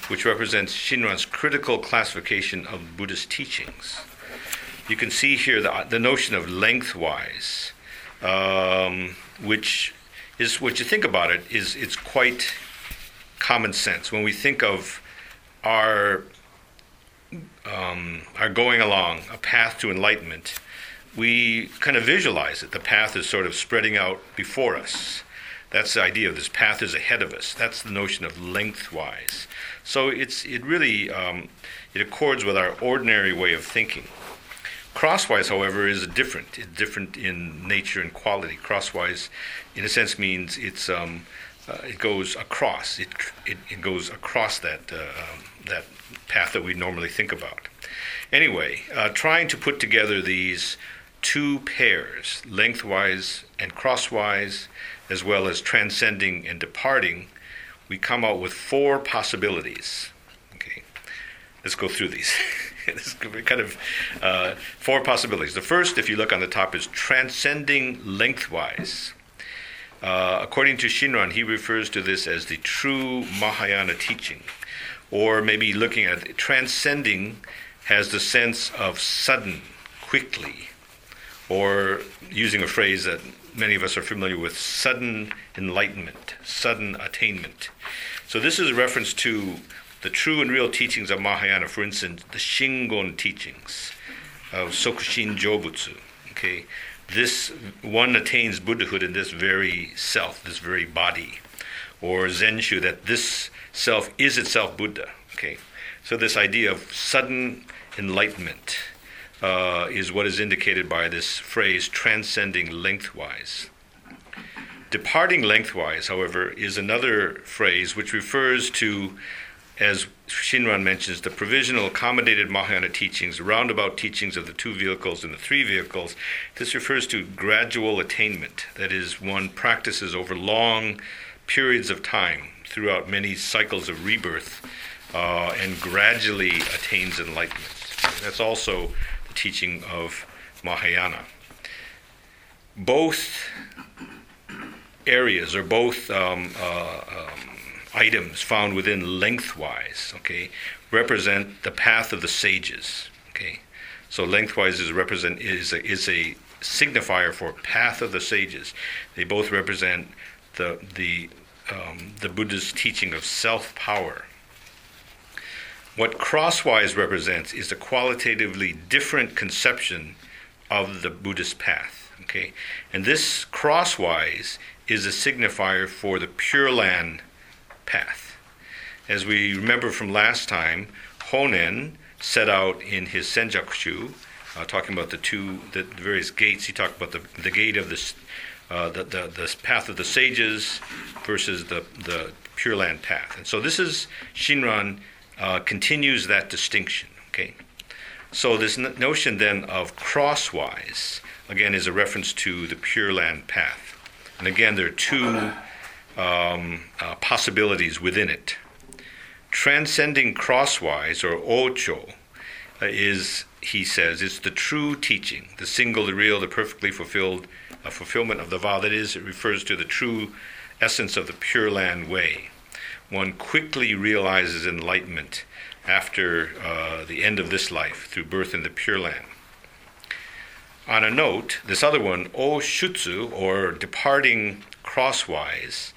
which represents Shinran's critical classification of Buddhist teachings. You can see here the, the notion of lengthwise, um, which is, what you think about it, is it's quite common sense. When we think of our um, our going along a path to enlightenment, we kind of visualize it. The path is sort of spreading out before us. That's the idea of this path is ahead of us. That's the notion of lengthwise. So it's it really um, it accords with our ordinary way of thinking. Crosswise, however, is different. It's different in nature and quality. Crosswise, in a sense, means it's um, uh, it goes across. It, it, it goes across that uh, um, that path that we normally think about. Anyway, uh, trying to put together these two pairs, lengthwise and crosswise, as well as transcending and departing, we come out with four possibilities. Okay, let's go through these. it's kind of uh, four possibilities. The first, if you look on the top, is transcending lengthwise. Uh, according to Shinran, he refers to this as the true Mahayana teaching, or maybe looking at transcending has the sense of sudden, quickly, or using a phrase that many of us are familiar with sudden enlightenment, sudden attainment. So, this is a reference to the true and real teachings of Mahayana, for instance, the Shingon teachings of Sokushin Jobutsu. Okay, this one attains Buddhahood in this very self, this very body, or Zenshu, that this self is itself Buddha. Okay, so this idea of sudden enlightenment uh, is what is indicated by this phrase transcending lengthwise. Departing lengthwise, however, is another phrase which refers to, as Shinran mentions, the provisional accommodated Mahayana teachings, roundabout teachings of the two vehicles and the three vehicles. This refers to gradual attainment, that is, one practices over long periods of time throughout many cycles of rebirth uh, and gradually attains enlightenment. That's also the teaching of Mahayana. Both areas or both um, uh, um, items found within lengthwise, okay, represent the path of the sages. Okay, so lengthwise is represent is a, is a signifier for path of the sages. They both represent the the um, the Buddha's teaching of self power. What crosswise represents is a qualitatively different conception of the Buddhist path. Okay, and this crosswise is a signifier for the Pure Land path. As we remember from last time, Honen set out in his Senjakushu, uh, talking about the two, the, various gates. He talked about the, the gate of the, uh, the, the, the path of the sages versus the, the Pure Land path. And so this is Shinran uh, continues that distinction. Okay, so this n- notion then of crosswise again is a reference to the Pure Land path. And again, there are two um, uh, possibilities within it. Transcending crosswise, or ocho, uh, is, he says, it's the true teaching, the single, the real, the perfectly fulfilled uh, fulfillment of the vow. That is, it refers to the true essence of the Pure Land way. One quickly realizes enlightenment after uh, the end of this life through birth in the Pure Land. On a note, this other one, O Shutsu, or departing crosswise,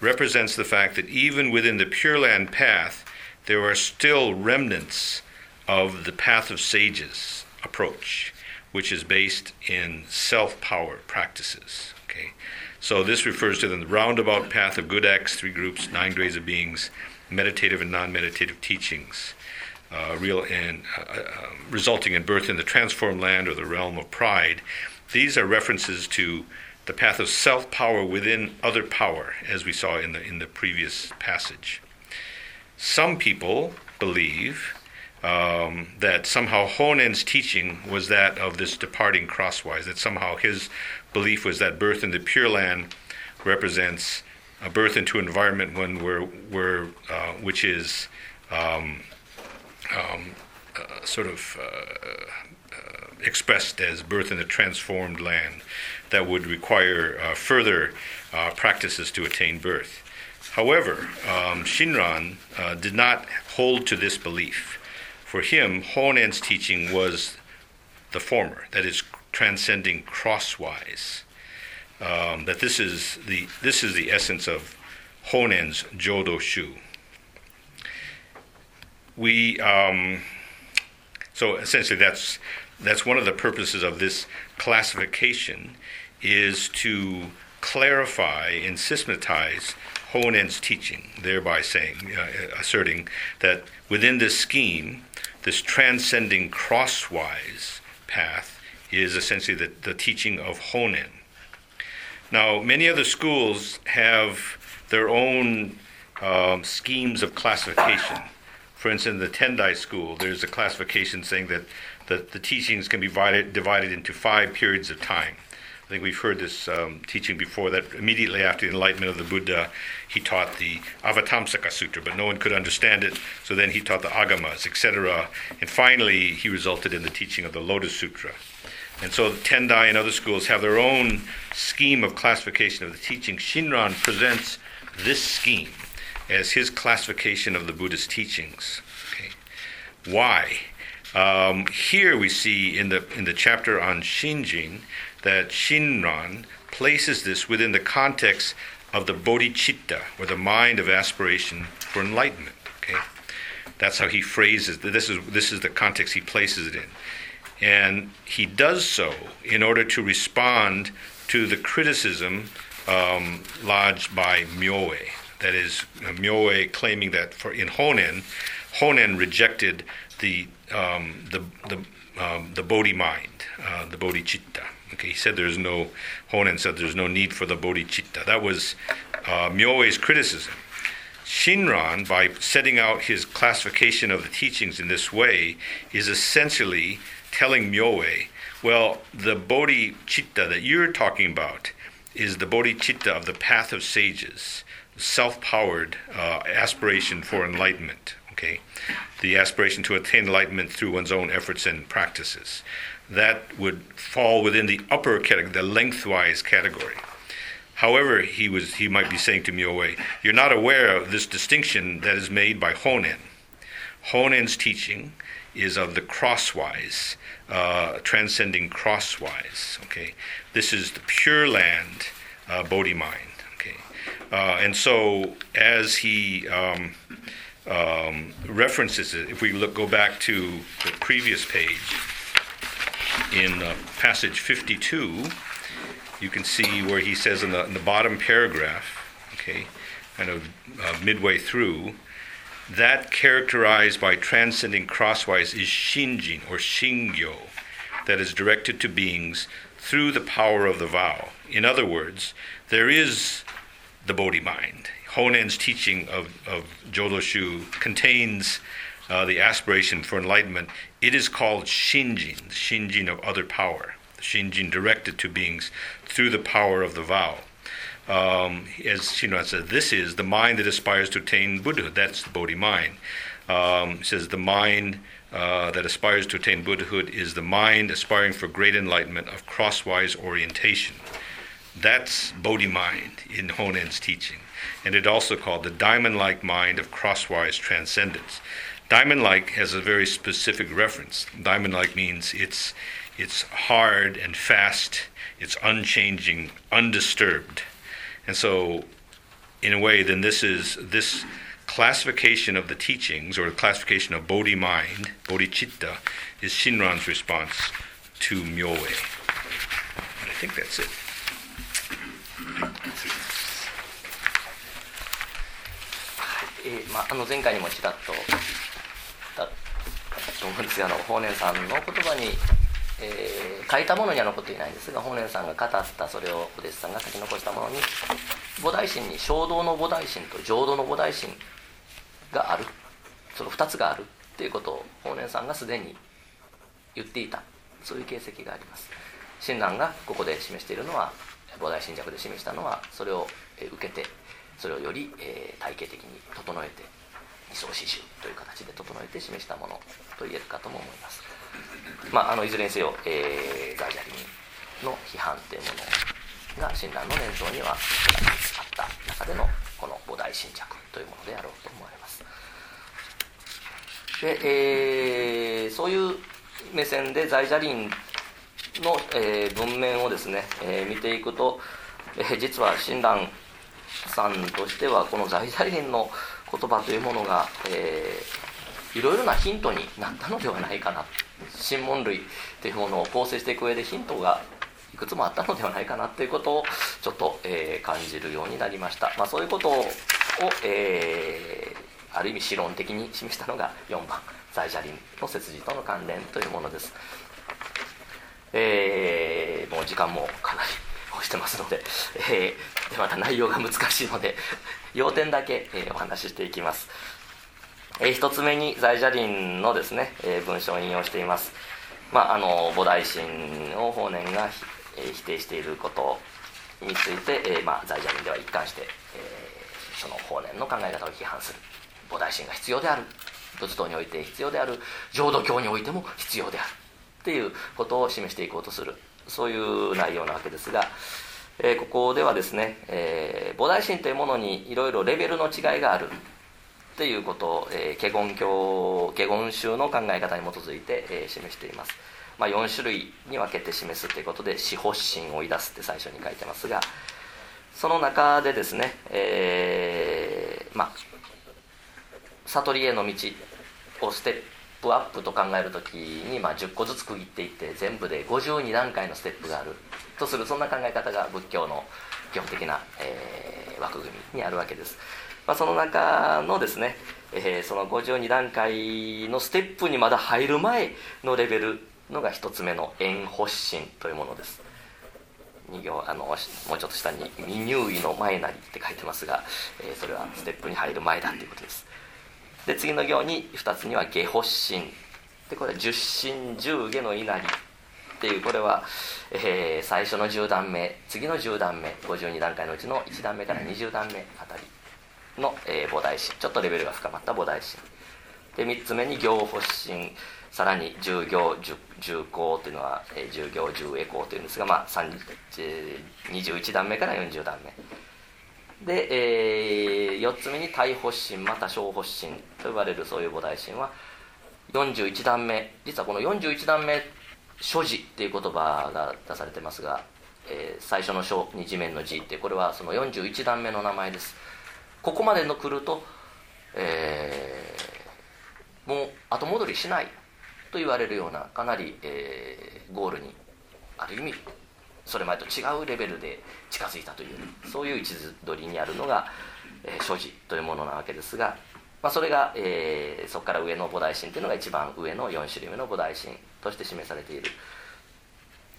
represents the fact that even within the Pure Land path, there are still remnants of the path of sages approach, which is based in self power practices. Okay, so this refers to the roundabout path of good acts, three groups, nine grades of beings, meditative and non-meditative teachings uh, real and uh, uh, resulting in birth in the transformed land or the realm of pride. These are references to the path of self power within other power, as we saw in the in the previous passage. Some people believe um, that somehow Honen's teaching was that of this departing crosswise. That somehow his belief was that birth in the Pure Land represents a birth into an environment when we're, we're uh, which is um, um, uh, sort of uh, uh, expressed as birth in a transformed land that would require uh, further uh, practices to attain birth. However, um, Shinran did not hold to this belief. For him, Honen's teaching was the former, that is, transcending crosswise. Um, that this is the this is the essence of Honen's Jodo Shu we um, so essentially that's that's one of the purposes of this classification is to clarify and systematize Honen's teaching, thereby saying, uh, asserting that within this scheme, this transcending crosswise path is essentially the, the teaching of Honen. Now, many other schools have their own um, schemes of classification for instance, in the Tendai school, there's a classification saying that, that the teachings can be divided, divided into five periods of time. I think we've heard this um, teaching before that immediately after the enlightenment of the Buddha, he taught the Avatamsaka Sutra, but no one could understand it, so then he taught the Agamas, etc. And finally, he resulted in the teaching of the Lotus Sutra. And so Tendai and other schools have their own scheme of classification of the teaching. Shinran presents this scheme as his classification of the Buddhist teachings. Okay. Why? Um, here we see in the in the chapter on Shinjin that Shinran places this within the context of the bodhicitta, or the mind of aspiration for enlightenment. Okay, that's how he phrases. This is this is the context he places it in, and he does so in order to respond to the criticism um, lodged by Myoe that is Myoe claiming that for in Honen, Honen rejected the um, the the um, the Bodhi mind, uh, the bodhicitta. Okay, he said there's no Honen said there's no need for the bodhicitta. That was uh, criticism. Shinran, by setting out his classification of the teachings in this way, is essentially telling Myoe, well, the bodhicitta that you're talking about is the bodhicitta of the path of sages, self-powered uh, aspiration for enlightenment. Okay, the aspiration to attain enlightenment through one's own efforts and practices. That would fall within the upper category, the lengthwise category. However, he was he might be saying to Myoe, you're not aware of this distinction that is made by Honen. Honen's teaching is of the crosswise, uh, transcending crosswise. Okay, this is the pure land uh, Bodhi mind. Okay, uh, and so as he um, um, references it, if we look go back to the previous page in uh, passage 52 you can see where he says in the, in the bottom paragraph, okay, kind of uh, midway through, that characterized by transcending crosswise is shinjin or shingyo, that is directed to beings through the power of the vow. In other words, there is the Bodhi mind. Honen's teaching of, of Jodoshu contains uh, the aspiration for enlightenment. It is called shinjin, the shinjin of other power, the shinjin directed to beings through the power of the vow. Um, as Shinran said, this is the mind that aspires to attain Buddhahood. That's the Bodhi mind. Um, says the mind uh, that aspires to attain Buddhahood is the mind aspiring for great enlightenment of crosswise orientation. That's Bodhi mind in Honen's teaching. And it also called the diamond like mind of crosswise transcendence. Diamond like has a very specific reference. Diamond like means it's, it's hard and fast, it's unchanging, undisturbed. And so, in a way, then this is this classification of the teachings or the classification of Bodhi mind, Bodhicitta, is Shinran's response to Myoe. And I think that's it. えーまあ、あの前回にもちらっとだ と思うんですがあの法然さんの言葉に、えー書いたものには残っていないんですが法然さんが語ったそれをお弟子さんが書き残したものに菩提心に衝動の菩提心と浄土の菩提心がある。その2つがあるっていうことを法然さんがすでに言っていた。そういう形跡があります。親鸞がここで示しているのは菩提心着で示したのはそれを受けてそれをより、えー体系的に整えて二層刺繍という形で整えて示したものと言えるかとも思います、まあ、あのいずれにせよ、えー、在ジャリンの批判というものが親鸞の念頭にはあった中でのこの菩提心着というものであろうと思われます。で、えーそういう目線で在ジャリンの、えー文面をですね、えー見ていくと、えー実は親鸞さんとしてはこの在在林の言葉というものが、えーいろいろなヒントになったのではないかな新門類というものを構成していく上でヒントがいくつもあったのではないかなということをちょっと、えー感じるようになりました、まあ、そういうことを、えーある意味史論的に示したのが4番在ジャリンの切字との関連というものです。えーもう時間もかなりしてますので,、えーでまた内容が難しいので 要点だけ、えーお話ししていきます、えー一つ目に在ジャリンのですね、えー文章を引用しています、まあ、あの菩提心を法然が、えー否定していることについて、えーまあ、在ジャリンでは一貫して、えーその法然の考え方を批判する。菩提心が必要である。仏道において必要である。浄土教においても必要である。っていうことを示していこうとする。そういう内容なわけですが、えーここではですね、えー菩提心というものにいろいろレベルの違いがあるっていうことを、えー、華厳教華厳宗の考え方に基づいて、えー示しています、まあ、4種類に分けて示すということで「死発心を追い出す」って最初に書いてますがその中でですね、えーまあ悟りへの道をステップアップと考えるときに、まあ、10個ずつ区切っていって全部で52段階のステップがある。とするそんな考え方が仏教の基本的な、えー枠組みにあるわけです、まあ、その中のですね、えー、その52段階のステップにまだ入る前のレベルのが1つ目の円発心というものです。2行あのもうちょっと下に「未入位の前なり」って書いてますが、えー、それはステップに入る前だということです。で次の行に2つには「下発心」でこれは十心十下の稲荷っていうこれは、えー、最初の10段目。次の10段目52段階のうちの1段目から20段目あたりの、えー、菩提心。ちょっとレベルが深まった菩提心。で3つ目に行発心。さらに十行十十行というのは、えー、十行十栄行というんですが、まあ、えー、21段目から40段目。で、えー、4つ目に大発心また小発心と呼ばれるそういう菩提心は41段目。実はこの41段目所持っていう言葉が出されてますが、えー、最初の書二次面の字ってこれはその41段目の名前です。ここまでの来ると、えー、もう後戻りしないと言われるようなかなり、えー、ゴールにある意味それまでと違うレベルで近づいたというそういう位置取りにあるのが、えー、所持というものなわけですが、まあ、それが、えー、そこから上の菩提心というのが一番上の4種類目の菩提心として示されている。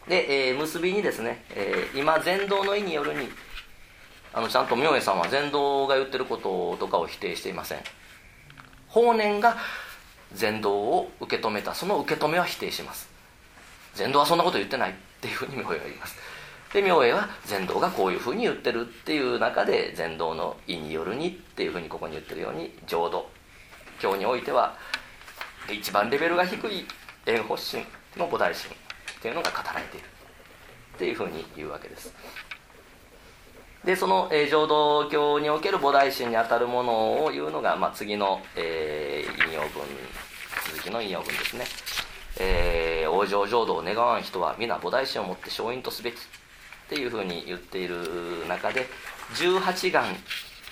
で、えー、結びにですね、えー、今禅道の意によるにあのちゃんと明恵さんは禅道が言ってることとかを否定していません。法然が禅道を受け止めた。その受け止めは否定します。禅道はそんなこと言ってない。っていうふうに明恵は言います。で明恵は禅道がこういうふうに言ってるっていう中で禅道の意によるにっていうふうにここに言ってるように浄土。教においては一番レベルが低い円発心の菩提心っていうのが語られているっていうふうに言うわけです。でその、えー、浄土教における菩提心にあたるものを言うのが、まあ、次の、えー、引用文続きの引用文ですね「えー、往生浄土を願わん人は皆菩提心をもって勝因とすべき」っていうふうに言っている中で18願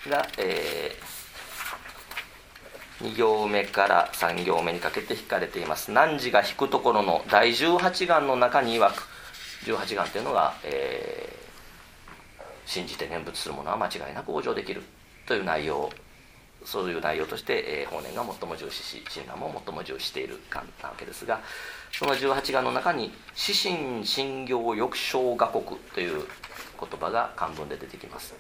が、えー、2行目から3行目にかけて引かれています。汝が引くところの第18願の中に曰く18願というのが、えー信じて念仏する者は間違いなく往生できるという内容。そういう内容として、えー、法然が最も重視し親鸞も最も重視している観なわけですがその18願の中に「死神信行抑唱画国」という言葉が漢文で出てきます。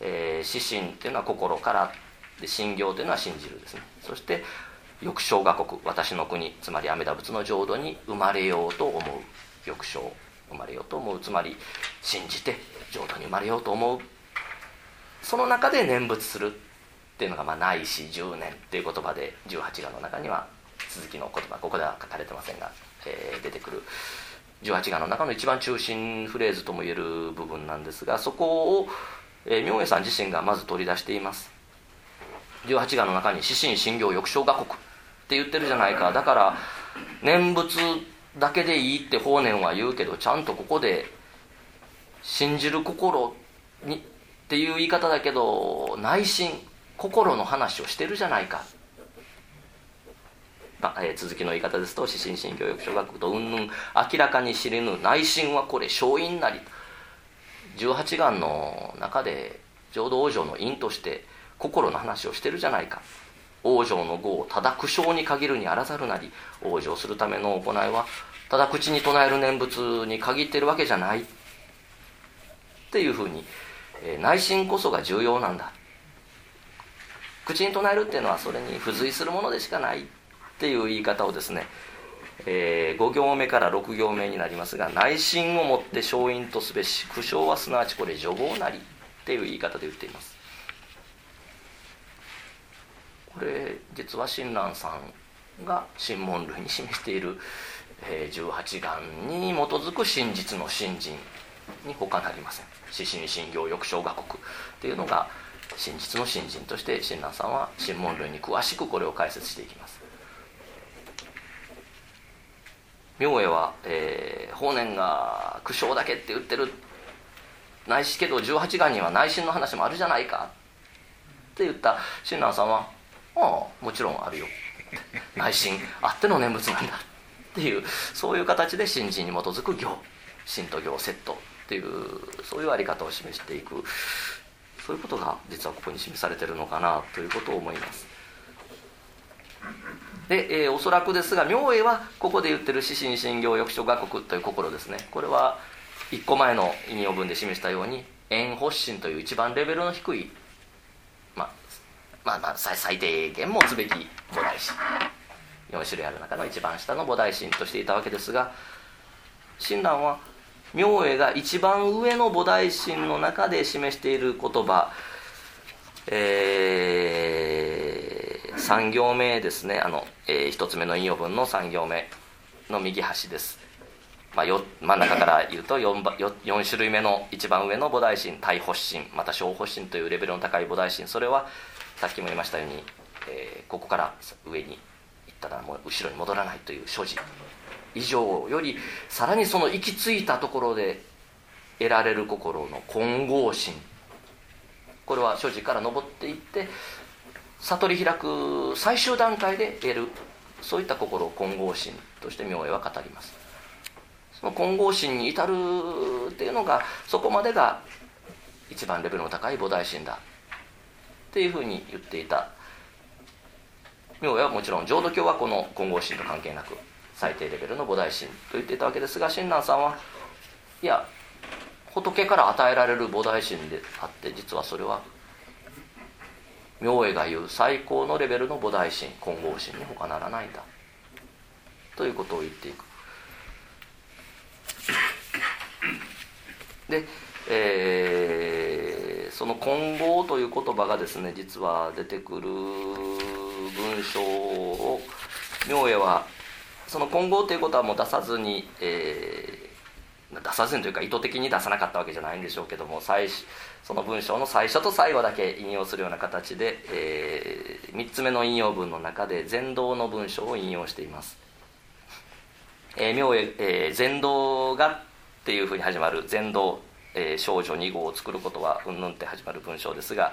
えー、死神というのは心からで信行というのは信じるですね。そして抑唱画国私の国つまり阿弥陀仏の浄土に生まれようと思う。抑唱生まれようと思う。つまり信じて浄土に生まれようと思う。その中で念仏する。っていうのが「まあ、ないし10年」っていう言葉で18願の中には続きの言葉ここでは書かれてませんが、えー、出てくる。18願の中の一番中心フレーズともいえる部分なんですがそこを、えー、明恵さん自身がまず取り出しています。18願の中に「死神信行抑唱画国」って言ってるじゃないか。だから念仏だけでいいって法然は言うけどちゃんとここで信じる心にっていう言い方だけど内心心の話をしてるじゃないか、まあえー、続きの言い方ですと「指針新教育小学とうんぬん明らかに知れぬ内心はこれ勝因なり」18願の中で浄土往生の因として心の話をしてるじゃないか。往生の語をただ苦笑に限るにあらざるなり往生するための行いはただ口に唱える念仏に限ってるわけじゃない。っていうふうに、えー、内心こそが重要なんだ。口に唱えるっていうのはそれに付随するものでしかないっていう言い方をですね、えー、5行目から6行目になりますが内心をもって勝因とすべし苦笑はすなわちこれ助言なりっていう言い方で言っています。これ実は親鸞さんが神門類に示している、えー、18願に基づく真実の信心に他なりません。指針信行抑唱画国っていうのが真実の信心として親鸞さんは神門類に詳しくこれを解説していきます。明恵は、えー、法然が苦笑だけって言ってる。ないしけど18願には内心の話もあるじゃないかって言った。親鸞さんはああもちろんあるよ。内心あっての念仏なんだっていうそういう形で信心に基づく行。信と行セットっていうそういうあり方を示していく。そういうことが実はここに示されてるのかなということを思います。で、えー、おそらくですが明恵はここで言ってる「四神心行欲所画国」という心ですね。これは1個前の引用文で示したように縁発心という一番レベルの低い、まあ、まあまあ最低限持つべき菩提心。4種類ある中の一番下の菩提心としていたわけですが親鸞は明恵が一番上の菩提心の中で示している言葉えー、3行目ですね。あの、えー、1つ目の引用文の3行目の右端です。まあ、よ真ん中から言うと 4, 4種類目の一番上の菩提心大発心また小発心というレベルの高い菩提心。それはさっきも言いましたように、えー、ここから上に行ったらもう後ろに戻らないという所持。以上よりさらにその行き着いたところで得られる心の混合心。これは所持から登っていって悟り開く最終段階で得るそういった心を混合心として明恵は語ります。その混合心に至るっていうのがそこまでが一番レベルの高い菩提心だ。っていうふうに言っていた。明恵はもちろん浄土教はこの混合心と関係なく。最低レベルの菩提心と言っていたわけですが親鸞さんはいや仏から与えられる菩提心であって実はそれは明恵が言う最高のレベルの菩提心混合心に他ならないんだ。ということを言っていく。で、えー、その「混合」という言葉がですね実は出てくる文章を明恵はその「混合」ということはもう出さずに、えー、出さずにというか意図的に出さなかったわけじゃないんでしょうけども最その文章の最初と最後だけ引用するような形で、えー、3つ目の引用文の中で禅道の文章を引用しています。えー、明恵、えー、道がっていうふうに始まる禅道、えー、少女2号を作ることはうんぬんって始まる文章ですが、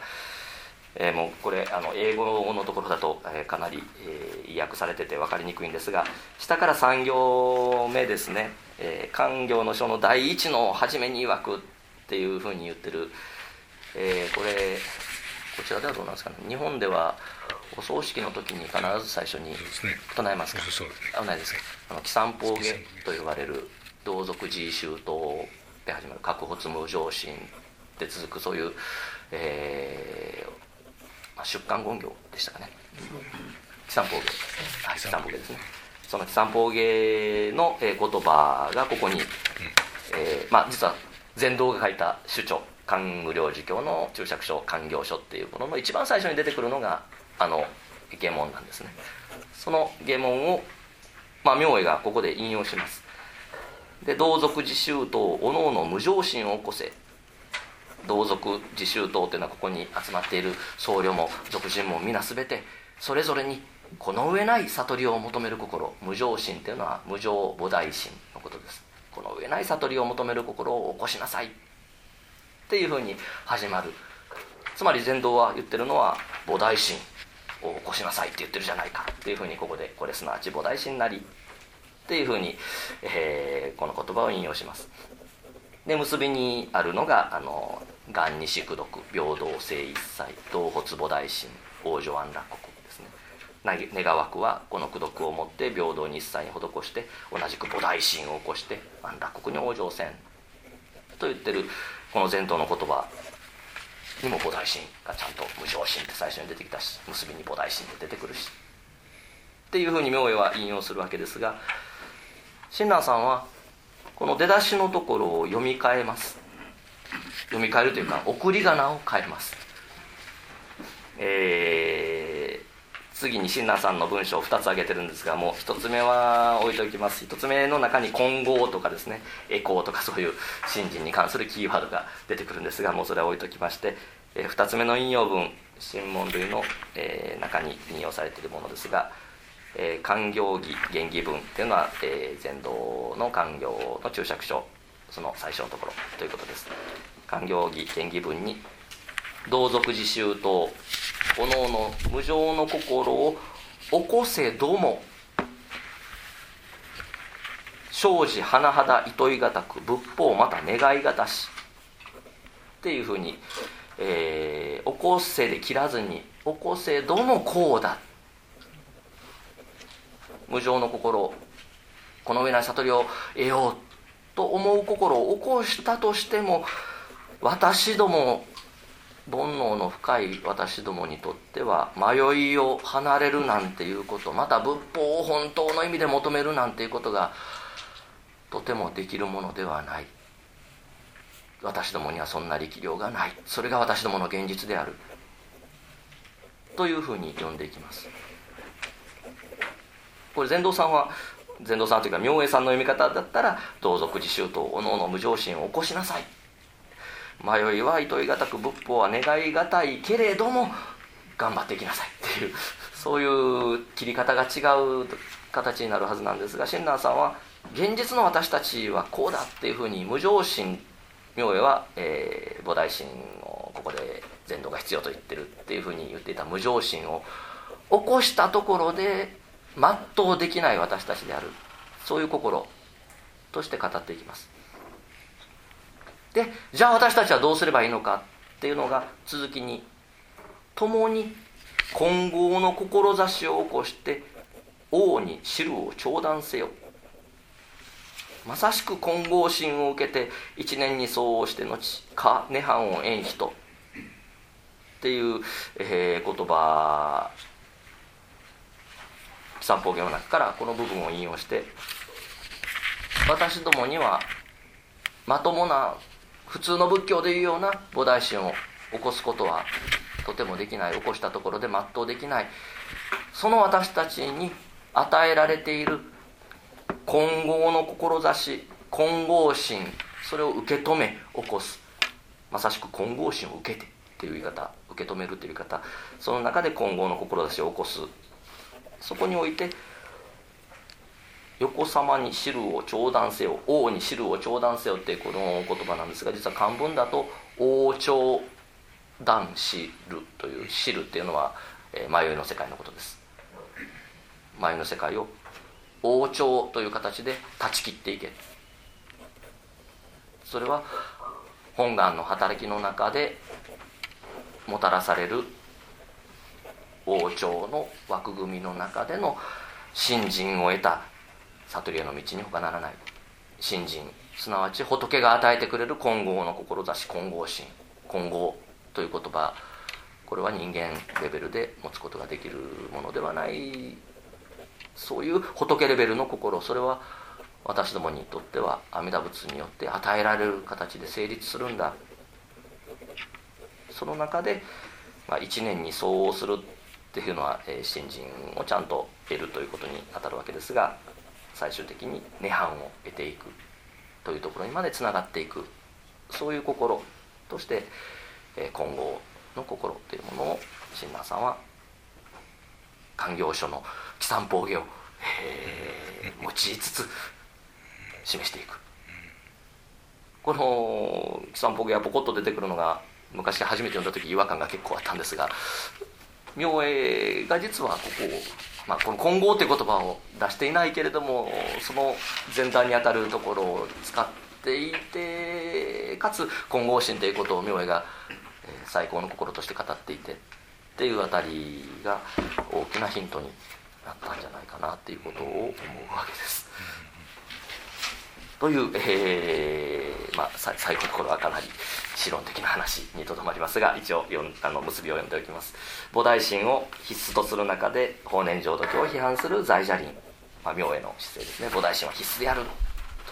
えー、もうこれあの英語のところだと、えー、かなり、えー、意訳されてて分かりにくいんですが下から3行目ですね「えー、官業の書の第一の初めに曰く」っていうふうに言ってる、えー、これこちらではどうなんですかね。日本ではお葬式の時に必ず最初に唱えますか？そうですね。あないですかあの「帰参法下」と呼ばれる同族自周到で始まる確発無常心で続くそういう、えーまあ、出棺言行でしたかね。帰参法下はい帰参法下ですね。その帰参法下の、えー、言葉がここに、えーまあ、実は禅道が書いた主張官具領事教の注釈書官業書っていうものの一番最初に出てくるのがあの下門なんですね。その下門を、まあ、明恵がここで引用します。で同族自習党おのおの無常心を起こせ同族自習党というのはここに集まっている僧侶も俗人も皆全てそれぞれにこの上ない悟りを求める心無常心というのは無常菩提心のことです。この上ない悟りを求める心を起こしなさいっていうふうに始まる。つまり禅道は言ってるのは菩提心を起こしなさいって言ってるじゃないかっていうふうにここでこれすなわち菩提心なりっていうふうに、えー、この言葉を引用します。で結びにあるのがあの「願に宿読平等性一切同発菩提心往生安楽国」ですね。願わくはこの功徳をもって平等に一切に施して同じく菩提心を起こして安楽国に往生せんと言ってるこの前頭の言葉にも菩提心がちゃんと無常心って最初に出てきたし結びに菩提心って出てくるしっていうふうに明恵は引用するわけですが親鸞さんはこの出だしのところを読み替えます。読み替えるというか送り仮名を変えます。えー、次に親鸞さんの文章を2つ挙げてるんですがもう1つ目は置いておきます。1つ目の中に「混合」とかですね「エコー」とかそういう信心に関するキーワードが出てくるんですがもうそれは置いときまして、えー、2つ目の引用文新門類の、えー、中に引用されているものですが「えー、官行儀原義文っていうのは、えー、禅道の官行の注釈書その最初のところということです官行儀原義文に同族自習とおのおの無常の心を起こせども生じ甚だ糸いがたく仏法また願いがたしっていうふうに、えー、起こせで切らずに起こせどもこうだ。無常の心この上ない悟りを得ようと思う心を起こしたとしても私ども煩悩の深い私どもにとっては迷いを離れるなんていうことまた仏法を本当の意味で求めるなんていうことがとてもできるものではない。私どもにはそんな力量がない。それが私どもの現実である。というふうに呼んでいきます。これ禅道さんは禅道さんというか明恵さんの読み方だったら同族自習とおのおの無常心を起こしなさい。迷いは糸いがたく仏法は願いがたいけれども頑張っていきなさい。っていうそういう切り方が違う形になるはずなんですが親鸞さんは現実の私たちはこうだっていうふうに無常心明恵は、えー、菩提心をここで禅道が必要と言ってるっていうふうに言っていた無常心を起こしたところで全うできない私たちである。そういう心として語っていきます。でじゃあ私たちはどうすればいいのか？っていうのが続きに共に混合の志を起こして王に汁を頂戴せよ。まさしく混合心を受けて一年に相応して後か涅槃を縁人っていう、えー、言葉三方言の中からこの部分を引用して私どもにはまともな普通の仏教でいうような菩提心を起こすことはとてもできない起こしたところで全うできない。その私たちに与えられている混合の志混合心それを受け止め起こす。まさしく混合心を受けてっていう言い方受け止めるという言い方。その中で混合の志を起こす。そこにおいて横様に汁を頂戴せよ王に汁を頂戴せよっていうこの言葉なんですが実は漢文だと王朝断汁という汁っていうのは、え迷いの世界のことです。迷いの世界を王朝という形で断ち切っていけ。それは本願の働きの中でもたらされる王朝の枠組みの中での信心を得た悟りへの道に他ならない。信心すなわち仏が与えてくれる混合の志混合心混合という言葉これは人間レベルで持つことができるものではない。そういう仏レベルの心それは私どもにとっては阿弥陀仏によって与えられる形で成立するんだ。その中で、まあ、一年に相応するっていうのは、えー、新人をちゃんと得るということに当たるわけですが最終的に涅槃を得ていくというところにまでつながっていく。そういう心として、えー、今後の心というものを親鸞さんは官業書の地産法下を、えー、用いつつ示していく。この地産法下がポコッと出てくるのが昔初めて読んだ時違和感が結構あったんですが明恵が実はここを、まあ、この「混合」という言葉を出していないけれどもその前段にあたるところを使っていてかつ混合心ということを明恵が最高の心として語っていてっていうあたりが大きなヒントになったんじゃないかなっていうことを思うわけです。という、えーまあ、最後のところはかなり理論的な話にとどまりますが一応あの結びを読んでおきます。菩提心を必須とする中で法然浄土教を批判する在者林、まあ、明恵の姿勢ですね。菩提心は必須である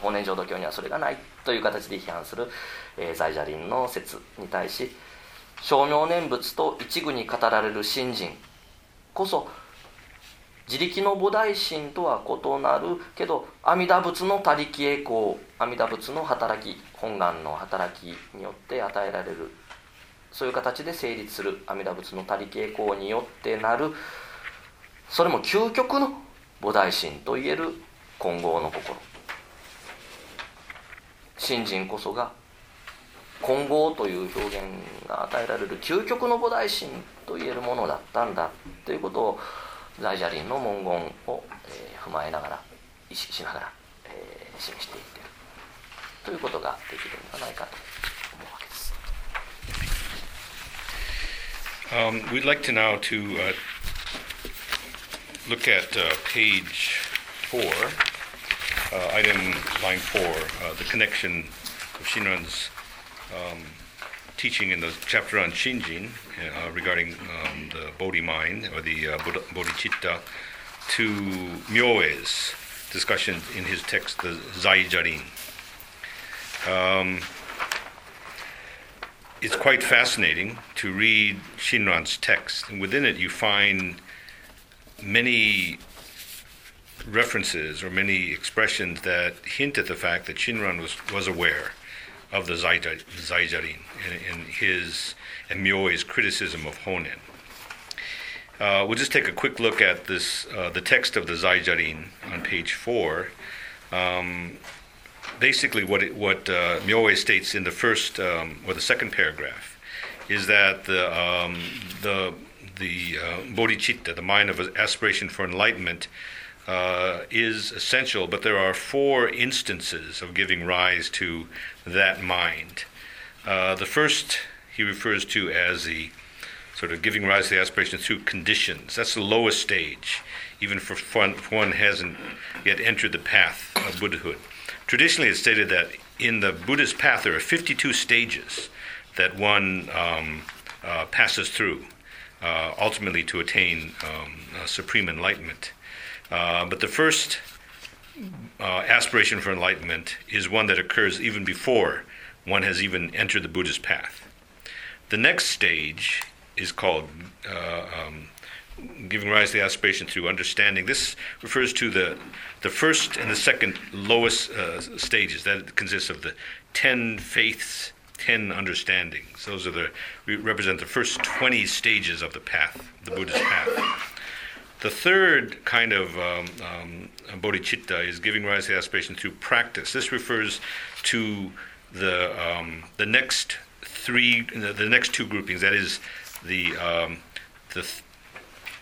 法然浄土教にはそれがないという形で批判する、えー、在者林の説に対し称名念仏と一具に語られる信心こそ自力の菩提心とは異なるけど阿弥陀仏の他力栄光阿弥陀仏の働き本願の働きによって与えられる。そういう形で成立する。阿弥陀仏の他力栄光によってなる。それも究極の菩提心といえる混合の心。信心こそが混合という表現が与えられる究極の菩提心といえるものだったんだ。ということを大蛇輪の文言を、えー、踏まえながら意識しながら、えー、示していってるということができるんじゃないかと思うわけです。Um, we'd like to now to uh, look at uh, page four, uh, item line four, uh, the connection of Shinran's um, teaching in the chapter on Shinjin uh, regarding um, the Bodhi mind or the uh, Bodhicitta to Myoe's discussion in his text, the Zai Jarin. Um, it's quite fascinating to read Shinran's text, and within it you find many references or many expressions that hint at the fact that Shinran was, was aware of the Zaijarin and his and Myoe's criticism of Honen. Uh, we'll just take a quick look at this, uh, the text of the Zaijarin on page four. Um, basically, what it, what uh, Myoe states in the first um, or the second paragraph is that the um, the the uh, bodhicitta, the mind of aspiration for enlightenment, uh, is essential, but there are four instances of giving rise to that mind. Uh, the first he refers to as the sort of giving rise to the aspiration through conditions. That's the lowest stage, even for one, if one hasn't yet entered the path of Buddhahood. Traditionally, it's stated that in the Buddhist path there are 52 stages that one um, uh, passes through, uh, ultimately to attain um, supreme enlightenment. Uh, but the first uh, aspiration for enlightenment is one that occurs even before one has even entered the Buddhist path. The next stage is called uh, um, giving rise to the aspiration through understanding. This refers to the the first and the second lowest uh, stages. That consists of the ten faiths, ten understandings. Those are the represent the first twenty stages of the path, the Buddhist path. The third kind of um, um, bodhicitta is giving rise to aspiration through practice. This refers to the um, the next three, the, the, next two groupings. That is the um, the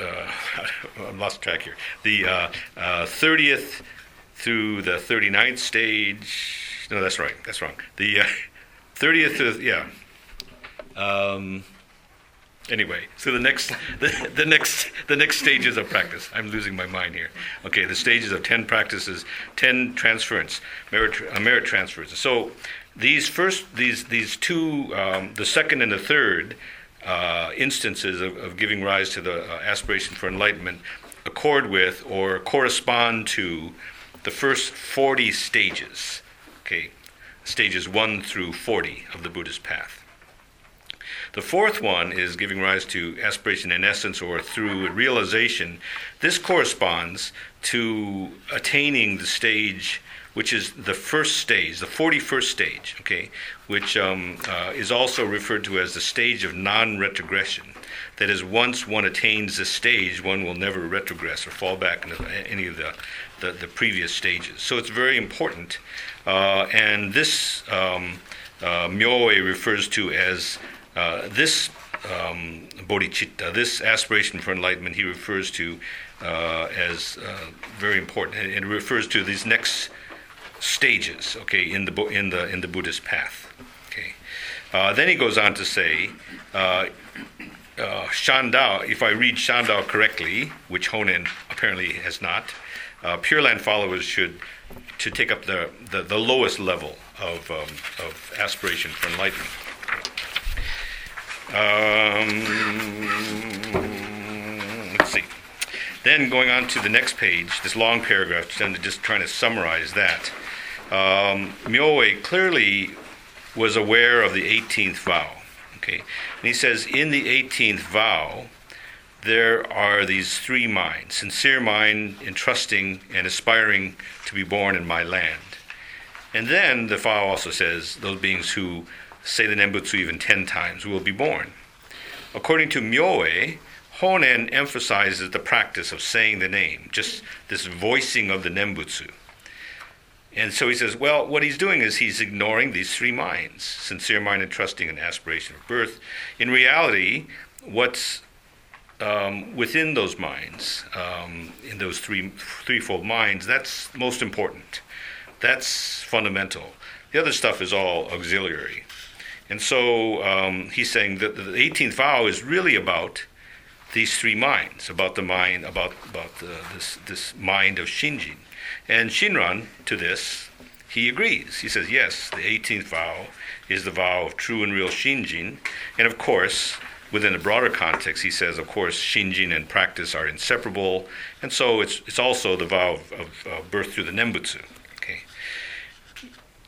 uh, I'm lost track here. The uh, uh, 30th through the 39th stage. No, that's right. That's wrong. The 30th, uh, yeah. Um, anyway, so the next, the, the next, the next stages of practice. I'm losing my mind here. Okay, the stages of ten practices, ten transference, merit, uh, merit transfers. So these first, these these two, um, the second and the third uh, instances of, of, giving rise to the uh, aspiration for enlightenment accord with or correspond to the first 40 stages, okay, stages 1 through 40 of the Buddhist path. The fourth one is giving rise to aspiration in essence or through realization. This corresponds to attaining the stage which is the first stage, the 41st stage, okay, which um, uh, is also referred to as the stage of non retrogression. That is, once one attains this stage, one will never retrogress or fall back into any of the, the, the previous stages. So it's very important. Uh, and this um, uh, refers to as uh, this um, bodhicitta, this aspiration for enlightenment, he refers to uh, as uh, very important. And refers to these next stages, okay, in the in the in the Buddhist path. Okay, uh, then he goes on to say, uh, Shandao. If I read Shandao correctly, which Honen apparently has not, Pure Land followers should to take up the, the, the lowest level of um, of aspiration for enlightenment. Um, let's see. Then going on to the next page, this long paragraph, just trying to summarize that um, clearly was aware of the 18th vow. Okay, and he says in the 18th vow there are these three minds: sincere mind, entrusting, and aspiring to be born in my land. And then the vow also says those beings who say the Nembutsu even ten times will be born. According to Myoe, Honen emphasizes the practice of saying the name, just this voicing of the Nembutsu. And so he says, well, what he's doing is he's ignoring these three minds sincere mind and trusting and aspiration of birth. In reality, what's um, within those minds, um, in those three threefold minds, that's most important. That's fundamental. The other stuff is all auxiliary. And so um, he's saying that the 18th vow is really about these three minds, about the mind, about, about the, this, this mind of Shinjin And Shinran, to this, he agrees. He says, yes, the 18th vow is the vow of true and real Shinjin. And of course, within a broader context, he says, of course, Shinjin and practice are inseparable. And so it's, it's also the vow of, of uh, birth through the Nembutsu. Okay.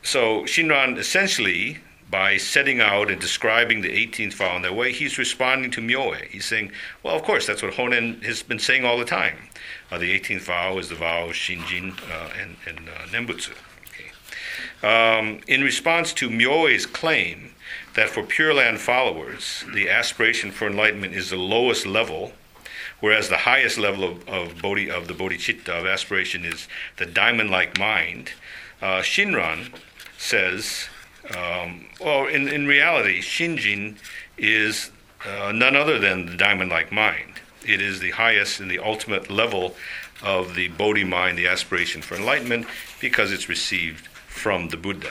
So Shinran essentially by setting out and describing the 18th vow in that way, he's responding to Myoe. He's saying, well, of course, that's what Honen has been saying all the time. Uh, the 18th vow is the vow of Shinjin uh, and, and uh, Nembutsu. Okay. Um, in response to Myoe's claim that for Pure Land followers, the aspiration for enlightenment is the lowest level, whereas the highest level of, of, bodhi, of the bodhicitta, of aspiration, is the diamond like mind, uh, Shinran says um, well, in, in reality, Shinjin is uh, none other than the diamond like mind. It is the highest and the ultimate level of the Bodhi mind, the aspiration for enlightenment, because it's received from the Buddha.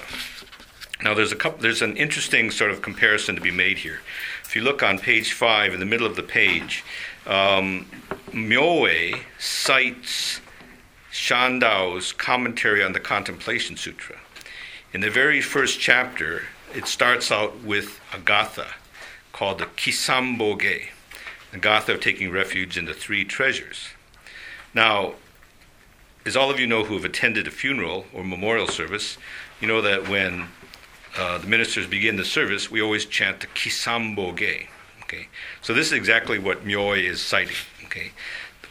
Now, there's, a couple, there's an interesting sort of comparison to be made here. If you look on page five, in the middle of the page, um, Myoe cites Shandao's commentary on the Contemplation Sutra. In the very first chapter, it starts out with a gatha called the Kisamboge, the gatha of taking refuge in the three treasures. Now, as all of you know who have attended a funeral or memorial service, you know that when uh, the ministers begin the service, we always chant the Kisamboge. Okay, so this is exactly what Myoe is citing. Okay,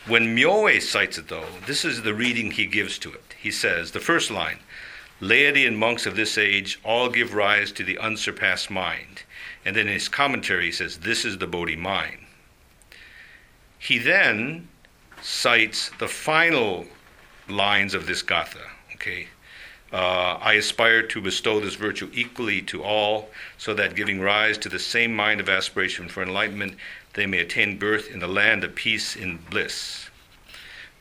when Myoe cites it, though, this is the reading he gives to it. He says the first line laity and monks of this age all give rise to the unsurpassed mind. And then in his commentary, he says, This is the Bodhi mind. He then cites the final lines of this gatha. Okay, uh, I aspire to bestow this virtue equally to all, so that giving rise to the same mind of aspiration for enlightenment, they may attain birth in the land of peace and bliss.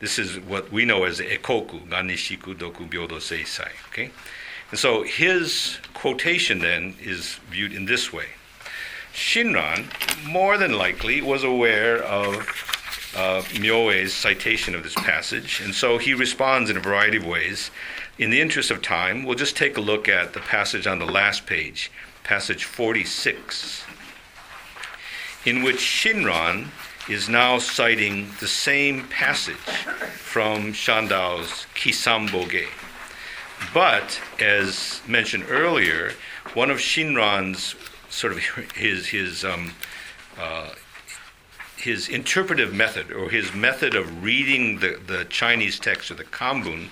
This is what we know as ekoku, Ganishiku Doku Byodo Seisai. Okay? And so his quotation then is viewed in this way. Shinran, more than likely, was aware of uh, Myoe's citation of this passage, and so he responds in a variety of ways. In the interest of time, we'll just take a look at the passage on the last page, passage 46, in which Shinran is now citing the same passage from Shandao's Kisamboge. But, as mentioned earlier, one of Shinran's sort of his, his, um, uh, his interpretive method, or his method of reading the, the Chinese text or the Kambun,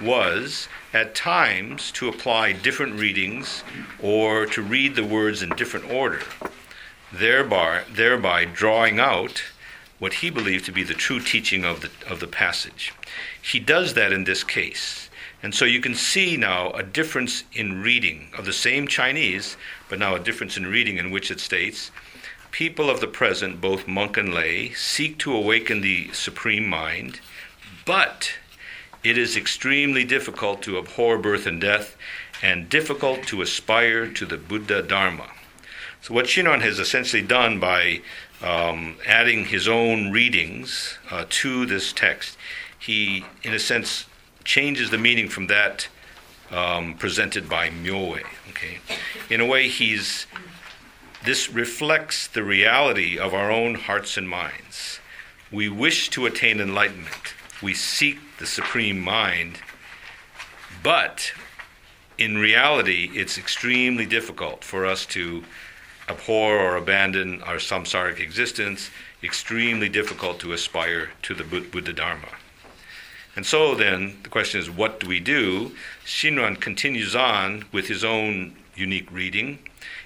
was at times to apply different readings or to read the words in different order, thereby, thereby drawing out what he believed to be the true teaching of the, of the passage. He does that in this case. And so you can see now a difference in reading of the same Chinese, but now a difference in reading in which it states People of the present, both monk and lay, seek to awaken the supreme mind, but it is extremely difficult to abhor birth and death and difficult to aspire to the Buddha Dharma. So, what Shinran has essentially done by um, adding his own readings uh, to this text, he, in a sense, changes the meaning from that um, presented by Myoe. Okay, in a way, he's this reflects the reality of our own hearts and minds. We wish to attain enlightenment. We seek the supreme mind, but in reality, it's extremely difficult for us to abhor or abandon our samsaric existence, extremely difficult to aspire to the Buddha Dharma. And so then the question is, what do we do? Shinran continues on with his own unique reading.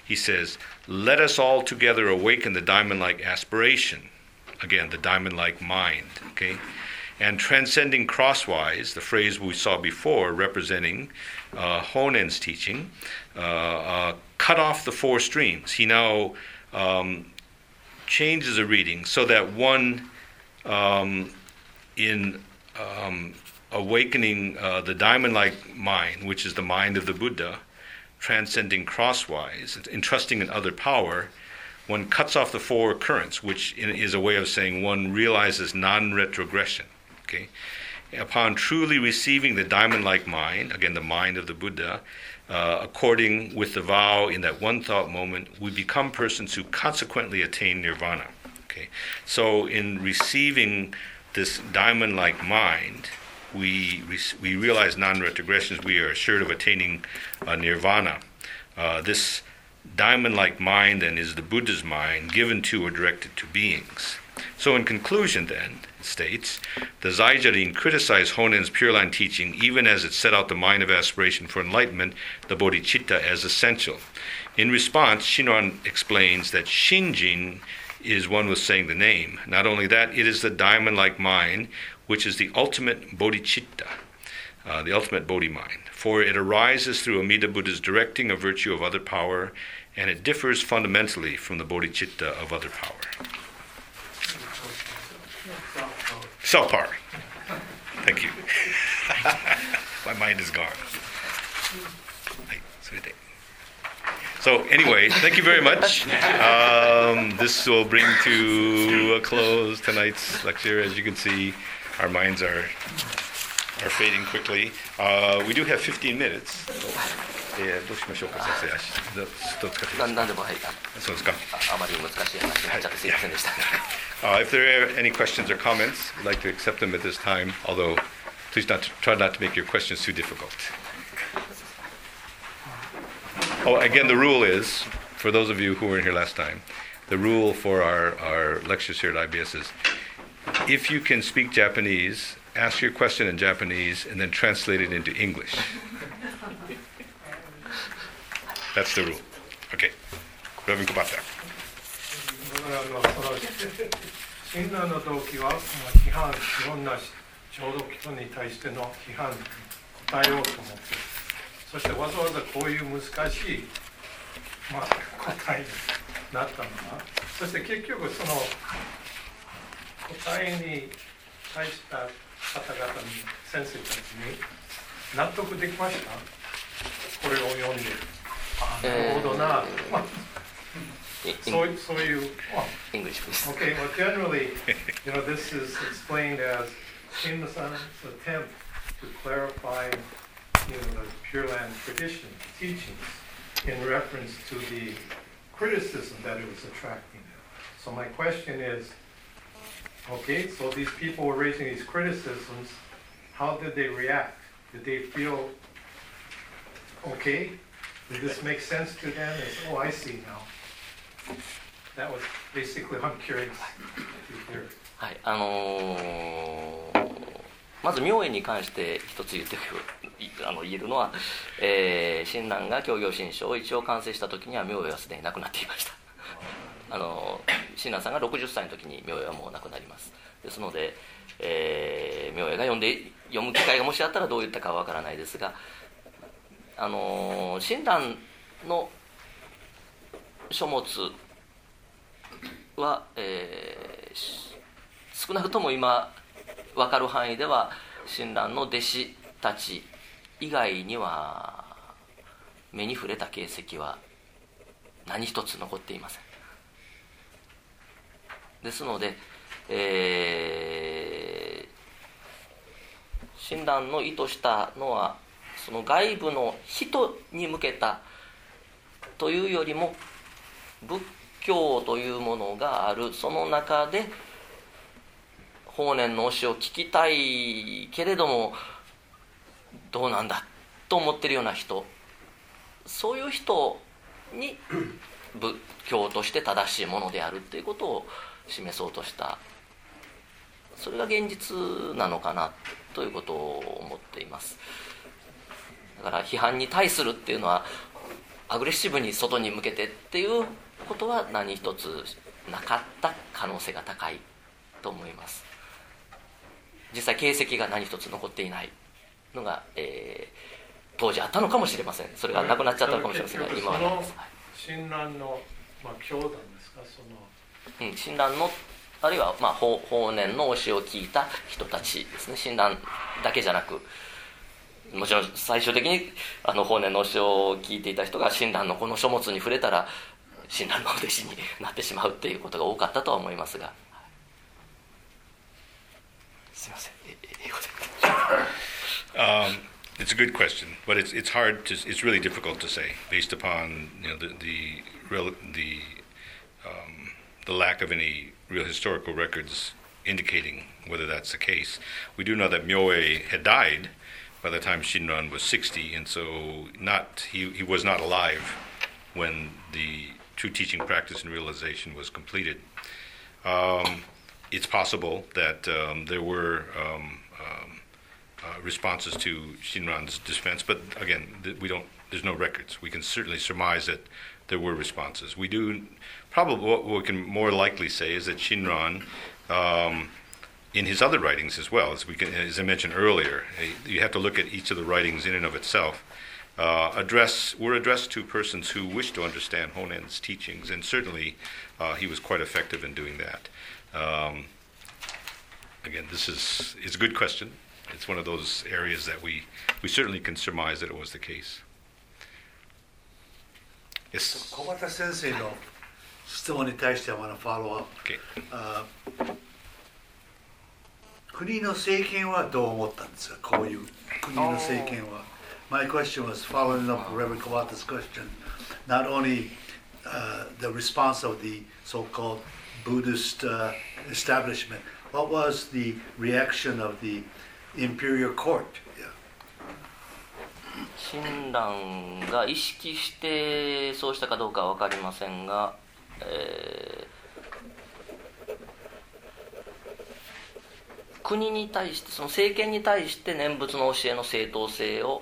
He says, Let us all together awaken the diamond like aspiration. Again, the diamond like mind. Okay? And transcending crosswise, the phrase we saw before representing uh, Honen's teaching, uh, uh, cut off the four streams. He now um, changes a reading so that one um, in um, awakening uh, the diamond like mind, which is the mind of the Buddha, transcending crosswise, entrusting in other power, one cuts off the four currents, which is a way of saying one realizes non retrogression. Okay? upon truly receiving the diamond like mind, again, the mind of the Buddha, uh, according with the vow in that one thought moment, we become persons who consequently attain nirvana. Okay, so in receiving this diamond like mind, we, we realize non retrogressions, we are assured of attaining uh, nirvana. Uh, this diamond like mind then is the Buddha's mind given to or directed to beings. So, in conclusion, then, states, the Zaijarin criticized Honen's Pure Land teaching even as it set out the mind of aspiration for enlightenment, the bodhicitta, as essential. In response, Shinran explains that Shinjin is one with saying the name. Not only that, it is the diamond like mind, which is the ultimate bodhicitta, uh, the ultimate bodhi mind. For it arises through Amida Buddha's directing a virtue of other power, and it differs fundamentally from the bodhicitta of other power. Power. Thank you. My mind is gone. So anyway, thank you very much. Um, this will bring to a close tonight's lecture. As you can see, our minds are are fading quickly. Uh, we do have 15 minutes. えー、どうしましょうか、先生。どどう使っていいですか。でもはい。そうですか。あまり難しい話になっちゃってすいませんでした。Uh, if there are any questions or comments, I'd like to accept them at this time. Although, please not to, try not to make your questions too difficult. Oh, again, the rule is, for those of you who were in here last time, the rule for our, our lectures here at IBS is if you can speak Japanese, ask your question in Japanese and then translate it into English. That's the rule. Okay. Reverend Kubata. 親鸞の動機は批判いろんな浄土教に対しての批判答えようと思ってそしてわざわざこういう難しい、まあ、答えになったのかそして結局その答えに対した方々に先生たちに納得できましたこれを読んであなるほどな、まあそうそういう、English, please. Okay, well, generally, you know, this is explained as Shinma-san's attempt to clarify you know, the Pure Land tradition teachings in reference to the criticism that it was attracting. So my question is, okay, so these people were raising these criticisms. How did they react? Did they feel okay? Did this make sense to them? As, oh, I see now. That was basically what I'm curious to hear. はい、あのー、まず明恵に関して一つ言ってあの言えるのは、えー、親鸞が教行新書を一応完成した時には明恵はすでに亡くなっていましたあの親鸞さんが60歳の時に明恵はもう亡くなります。ですので、えー、明恵が読んで読む機会がもしあったらどういったかはわからないですがあの親鸞の書物は、えー、少なくとも今分かる範囲では親鸞の弟子たち以外には目に触れた形跡は何一つ残っていません。ですので、えー、親鸞の意図したのはその外部の人に向けたというよりも仏教というものがある。その中で法然の教えを聞きたいけれどもどうなんだと思ってるような人。そういう人に仏教として正しいものであるっていうことを示そうとした。それが現実なのかなということを思っています。だから批判に対するっていうのはアグレッシブに外に向けてっていうことは何一つなかった可能性が高いと思います。実際形跡が何一つ残っていないのが、えー、当時あったのかもしれません。それがなくなっちゃったのかもしれませんが今はないで。す、はい、親鸞の、まあ、教団ですか？その、うん、親鸞のあるいは、まあ、法法然の教えを聞いた人たちですね。親鸞だけじゃなくもちろん最終的にあの法然の教えを聞いていた人が親鸞のこの書物に触れたら親鸞の弟子になってしまうっていうことが多かったとは思いますが。すいません。英語で。Um, it's a good question, but it's it's hard to it's really difficult to say based upon you know the the real the um, the lack of any real historical records indicating whether that's the case. We do know that Myoe had died by the time Shinran was 60, and so not he, he was not alive when the true teaching practice and realization was completed. Um, it's possible that um, there were um, um, uh, responses to Shinran's dispense, but again, th- we don't. There's no records. We can certainly surmise that there were responses. We do probably what we can more likely say is that Shinran, um, in his other writings as well, as we can, as I mentioned earlier, you have to look at each of the writings in and of itself. Uh, address were addressed to persons who wish to understand Honen's teachings, and certainly uh, he was quite effective in doing that. Um, again, this is it's a good question. It's one of those areas that we we certainly can surmise that it was the case. Yes. 質問に対してはまだフォローアップ Okay. あ国の政権はどう思ったんですかこういう国の政権は My question was following up Reverend Kawata's question not only uh, the response of the so-called Buddhist uh, establishment what was the reaction of the imperial court yeah. 親鸞が意識してそうしたかどうかは分かりませんが、国に対してその政権に対して念仏の教えの正当性を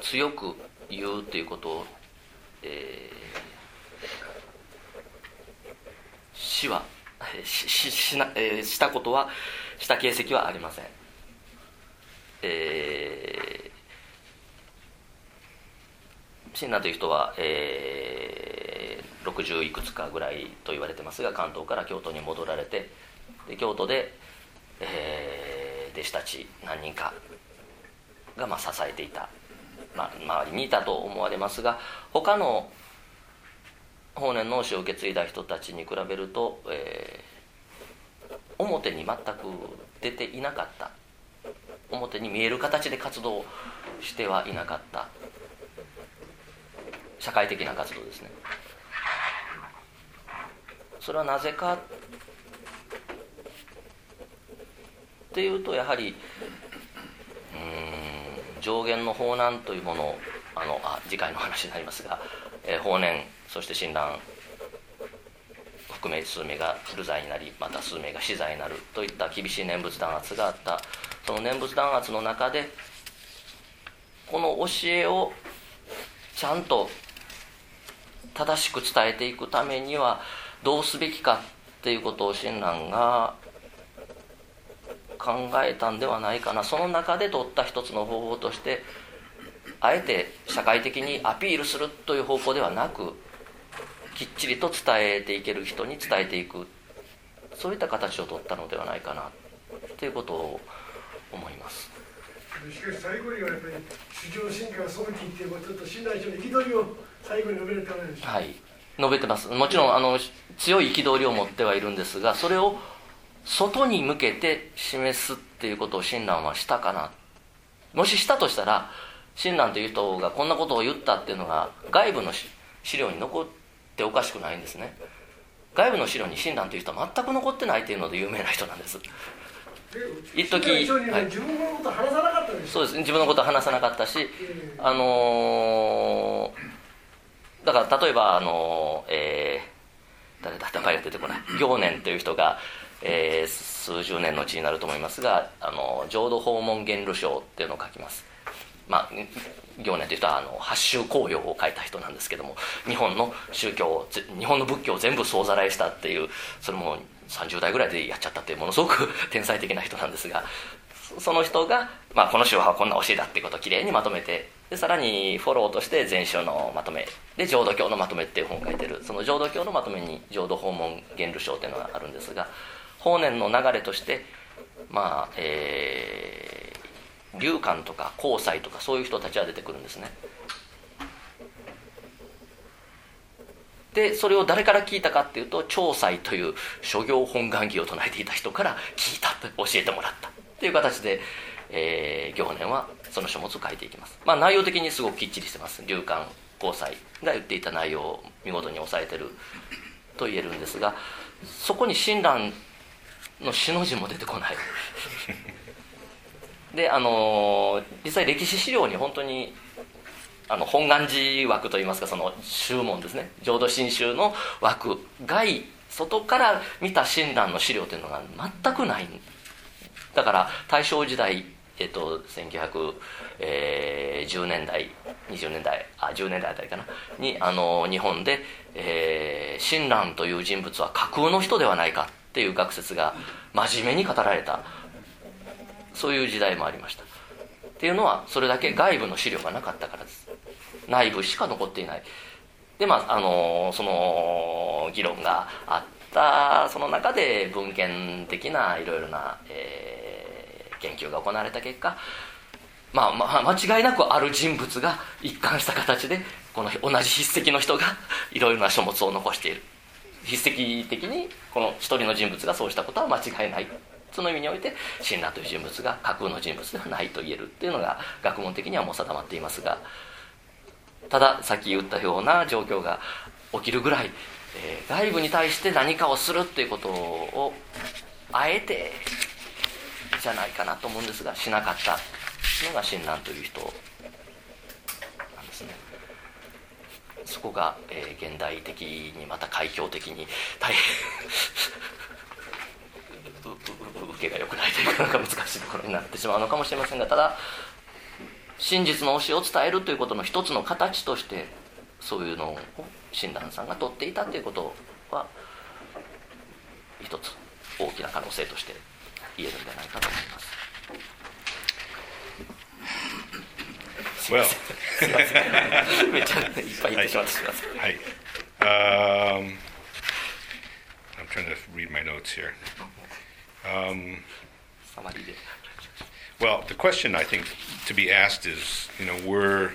強く言うということを、えーしはしししな、えーしたことはした形跡はありません。えー、親鸞という人は、えー、60いくつかぐらいと言われてますが関東から京都に戻られてで京都で、えー弟子たち何人かが、まあ、支えていた、まあ、周りにいたと思われますが他の法然の教を受け継いだ人たちに比べると、えー表に全く出ていなかった。表に見える形で活動してはいなかった。社会的な活動ですね。それはなぜかっていうとやはりうん上限の法難というものをあのあ次回の話になりますが、えー法然そして親鸞含め数名が流罪になりまた数名が死罪になるといった厳しい念仏弾圧があった。その念仏弾圧の中でこの教えをちゃんと正しく伝えていくためにはどうすべきかっていうことを親鸞が考えたんではないかな。その中で取った一つの方法としてあえて社会的にアピールするという方向ではなくきっちりと伝えていける人に伝えていく。そういった形を取ったのではないかなということを思います。しかし最後にはやっぱり主情進化が早期っていうことと信頼書の憤りを最後に述べるためではい。述べてます。もちろんあの強い憤りを持ってはいるんですがそれを外に向けて示すっていうことを親鸞はしたかなもししたとしたら親鸞という人がこんなことを言ったっていうのが外部のし資料に残っておかしくないんですね外部の資料に親鸞という人は全く残ってないっていうので有名な人なんですで一時ははい。自分のこと話さなかったでしょ。そうですね。自分のことは話さなかったしえあのーだから例えばあのーえー誰だ名前が出てこない行年という人が、えー数十年のうちになると思いますが「あの浄土訪問源流書」っていうのを書きますまあ行年という人はあの八宗紅葉を書いた人なんですけども日本の宗教日本の仏教を全部総ざらいしたっていうそれも30代ぐらいでやっちゃったっていうものすごく天才的な人なんですがその人が、まあ、この宗派はこんな教えだっていうことをきれいにまとめてでさらにフォローとして全宗のまとめで浄土教のまとめっていう本を書いてる。その浄土教のまとめに浄土訪問源流書っていうのがあるんですが法然の流れとしてまあえー、龍寛とか光斎とかそういう人たちは出てくるんですね。でそれを誰から聞いたかっていうと長斎という諸行本願儀を唱えていた人から聞いたと教えてもらったっていう形で、えー、行年はその書物を書いていきます、まあ、内容的にすごくきっちりしてます。流館交際が言っていた内容を見事に抑えてると言えるんですがそこに親鸞の詩の字も出てこない。であの実際歴史資料に本当にあの本願寺枠といいますかその宗門ですね。浄土真宗の枠外外から見た親鸞の資料というのが全くない。だから大正時代えっと、1910年代20年代あ10年代あたりかな。にあの日本で、えー、親鸞という人物は架空の人ではないかっていう学説が真面目に語られた。そういう時代もありました。っていうのはそれだけ外部の資料がなかったからです。内部しか残っていない。でまああのその議論があったその中で文献的ないろいろな、えー研究が行われた結果、まあ、まあ、間違いなくある人物が一貫した形でこの同じ筆跡の人がいろいろな書物を残している。筆跡的にこの一人の人物がそうしたことは間違いない。その意味において親鸞という人物が架空の人物ではないと言えるっていうのが学問的にはもう定まっていますがたださっき言ったような状況が起きるぐらい、えー、外部に対して何かをするっていうことをあえてじゃないかなと思うんですがしなかったのが親鸞という人なんですね。そこが、えー、現代的にまた開教的に大変受けが良くないというかなんか難しいところになってしまうのかもしれませんがただ真実の教えを伝えるということの一つの形としてそういうのを親鸞さんが取っていたということは一つ大きな可能性として言えるんじゃないかと思います。Well, めっちゃいっぱい言ってしまってすみません。はい。Um, I'm trying to read my notes here. Um, Somebody did. Well, the question I think to be asked is, you know, were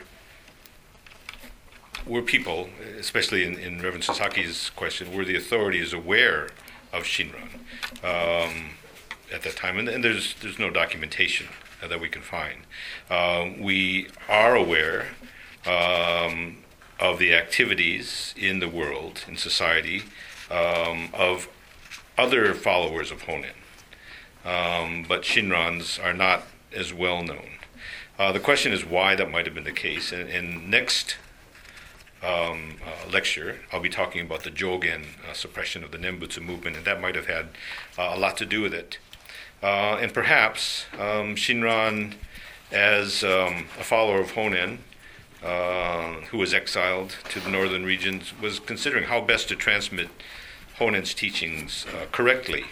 were people, especially in, in Reverend Sasaki's question, were the authorities aware of Shinran um, at that time? And, and, there's there's no documentation uh, that we can find. Uh, we are aware. Um, of the activities in the world, in society, um, of other followers of Honen um, but Shinrans are not as well known. Uh, the question is why that might have been the case. And, and next um, uh, lecture, I'll be talking about the Jogen uh, suppression of the Nembutsu movement, and that might have had uh, a lot to do with it. Uh, and perhaps um, Shinran, as um, a follower of Honen, uh, who was exiled to the northern regions, was considering how best to transmit Honen's teachings correctly.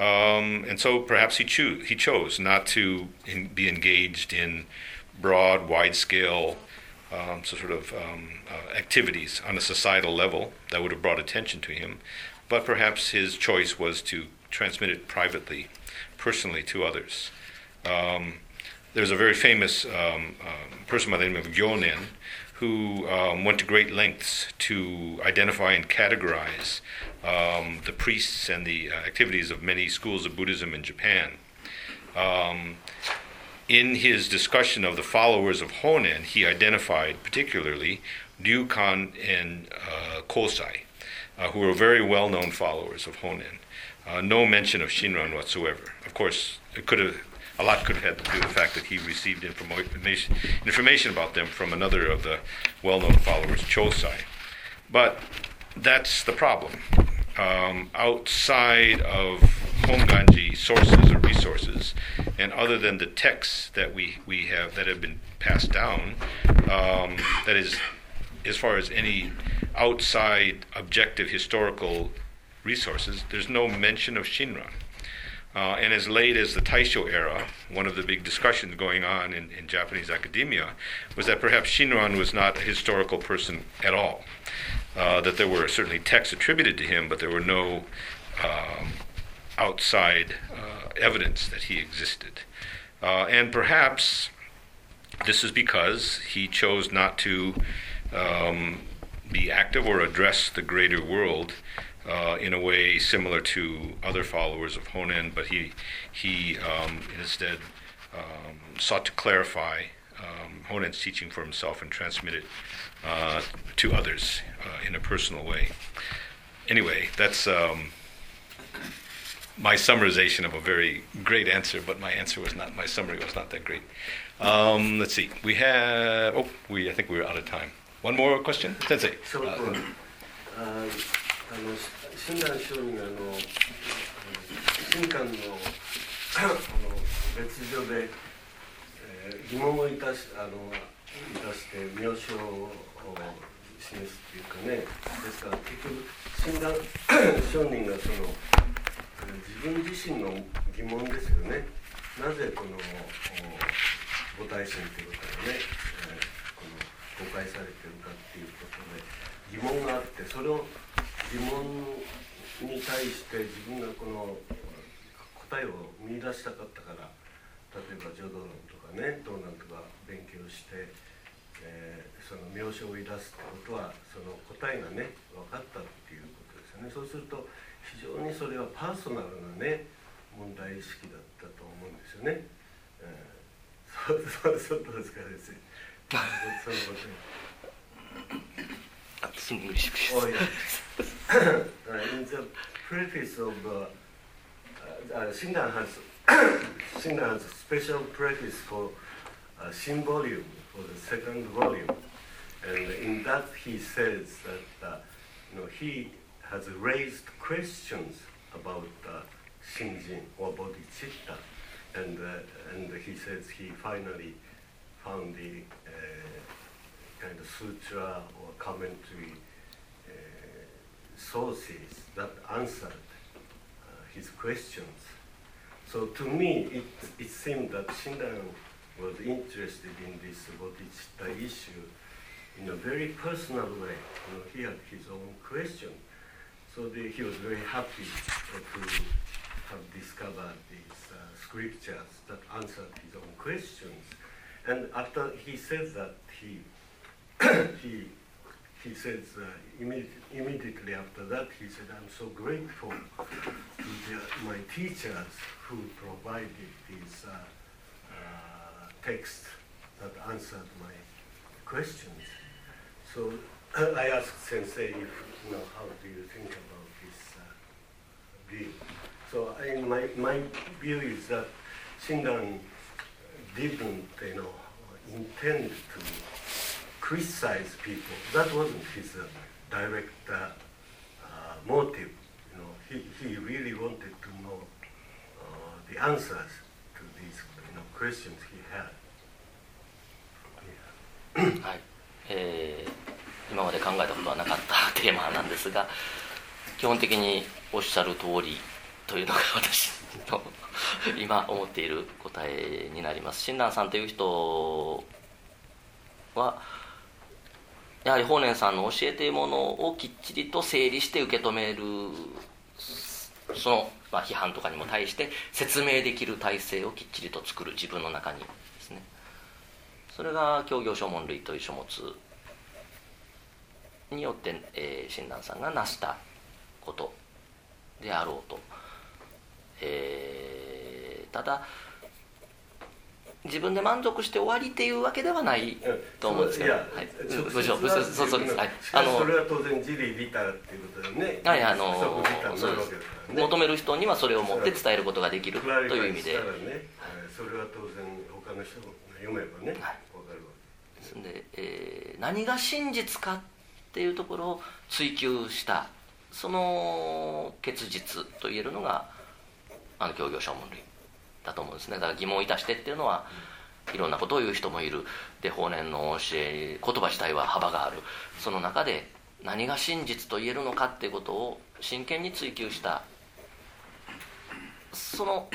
Um, and so perhaps he, choo- he chose not to in- be engaged in broad, wide scale um, so sort of um, uh, activities on a societal level that would have brought attention to him, but perhaps his choice was to transmit it privately personally to others. Um, there's a very famous um, person by the name of Gyonen who went to great lengths to identify and categorize um, the priests and the uh, activities of many schools of Buddhism in Japan. Um, in his discussion of the followers of Honen, he identified particularly Ryukan and uh, Kosai, uh, who were very well known followers of Honen. Uh, no mention of Shinran whatsoever. Of course, it could have a lot could have had to do with the fact that he received information information about them from another of the well-known followers, Chosai. But that's the problem. Um, outside of Honganji sources or resources, and other than the texts that we, we have that have been passed down, um, that is, as far as any outside objective historical resources, there's no mention of Shinran. Uh, and as late as the Taisho era, one of the big discussions going on in, in, Japanese academia was that perhaps Shinran was not a historical person at all. Uh, that there were certainly texts attributed to him, but there were no um, outside uh, evidence that he existed. Uh, and perhaps this is because he chose not to um, be active or address the greater world uh, in a way similar to other followers of Honen, but he, he um, instead um, sought to clarify um, Honen's teaching for himself and transmit it uh, to others uh, in a personal way. Anyway, that's um, my summarization of a very great answer, but my answer was not, my summary was not that great. Um, let's see, we have, oh, we, I think we're out of time. One more question? Sensei. ショートはああの親鸞上人があの新刊のあの別所で、 疑問をいたしあのいたして名称を示すっていうかね。ですから結局親鸞上人がそのえ自分自身の疑問ですよね。なぜこのお菩提心ということがね、えーこの公開されてるかっていうことで疑問があってそれを疑問に対して自分がこの答えを見出したかったから例えば浄土論かね道南とか勉強して、えーその名称を言い出すってことはその答えがね分かったっていうことですよねそうすると非常にそれはパーソナルなね問題意識だったと思うんですよね。えーそう そうそうどうですか先生そのことに English, please. Oh, yeah. uh, in the preface of uh, uh, uh, Shinran has Shinran has a special preface for uh, for the second volume, and in that he says that uh, you know he has raised questions about uh, Shinjin or bodhicitta, and uh, and he says he finally found the uh, kind of sutra or commentary uh, sources that answered uh, his questions. So to me, it, it seemed that Shinran was interested in this bodhicitta issue in a very personal way. You know, he had his own question. So the, he was very happy to have discovered these uh, scriptures that answered his own questions. And after he said that, he he he says uh, immediately, immediately after that he said i'm so grateful to the, my teachers who provided these uh, uh, texts that answered my questions. So i asked sensei if you know how do you think about this uh, view so I, my, my view is that shinran didn't you know intend to criticize people. That wasn't his uh, direct uh, motive. You know, he, he really wanted to know uh, the answers to these you know, questions he had. Yeah. はいえー今まで考えたことはなかったテーマなんですが基本的におっしゃる通りというのが私の今思っている答えになります親鸞さんという人はやはり法然さんの教えているものをきっちりと整理して受け止めるその、まあ、批判とかにも対して説明できる体制をきっちりと作る自分の中にですね。それが教行書問類という書物によって、えー、親鸞さんが成したことであろうと、えーただ自分で満足して終わりっていうわけではないと思うんですけど、はい、そうそうです、はい、しかしそれは当然自利利他っていうことでね。はいあの不足利他になるわけです。求める人にはそれを持って伝えることができるという意味で。ね、えーそれは当然他の人が読めばね、わ、はい。かるわですんで、えー何が真実かっていうところを追求したその結実と言えるのがあの教行書問類だと思うんですね。だから疑問をいたしてっていうのはいろんなことを言う人もいる。で法然の教え言葉自体は幅がある。その中で何が真実と言えるのかっていうことを真剣に追求したその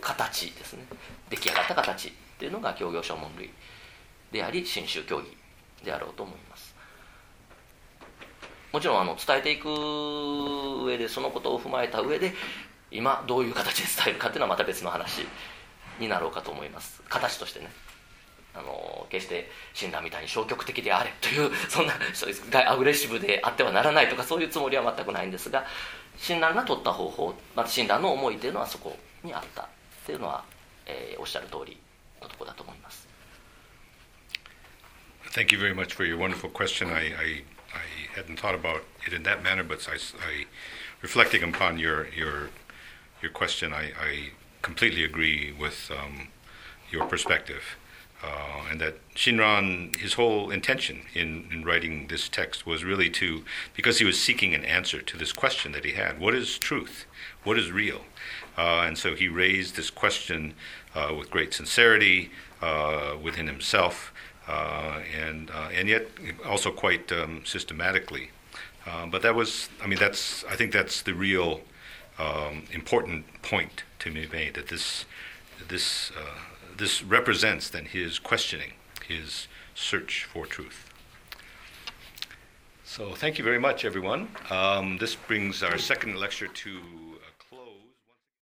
形ですね。出来上がった形っていうのが教行書問類であり新宗教義であろうと思います。もちろんあの伝えていく上でそのことを踏まえた上で今どういう形で伝えるかっていうのはまた別の話になろうかと思います形としてねあの決して親鸞みたいに消極的であれというそんなアグレッシブであってはならないとかそういうつもりは全くないんですが親鸞が取った方法また親鸞の思いというのはそこにあったっていうのは、えー、おっしゃる通りのところだと思います。Thank you very much for your wonderful question. I, I, I hadn't thought about it in that manner, but I, I reflecting upon your your your question, I, I completely agree with um, your perspective. Uh, and that Shinran, his whole intention in, in writing this text was really to, because he was seeking an answer to this question that he had what is truth? What is real? Uh, and so he raised this question uh, with great sincerity uh, within himself, uh, and, uh, and yet also quite um, systematically. but that was, I mean, that's, I think that's the real um, important point to be made that this, this this represents then his questioning, his search for truth. So, thank you very much, everyone. Um, this brings our second lecture to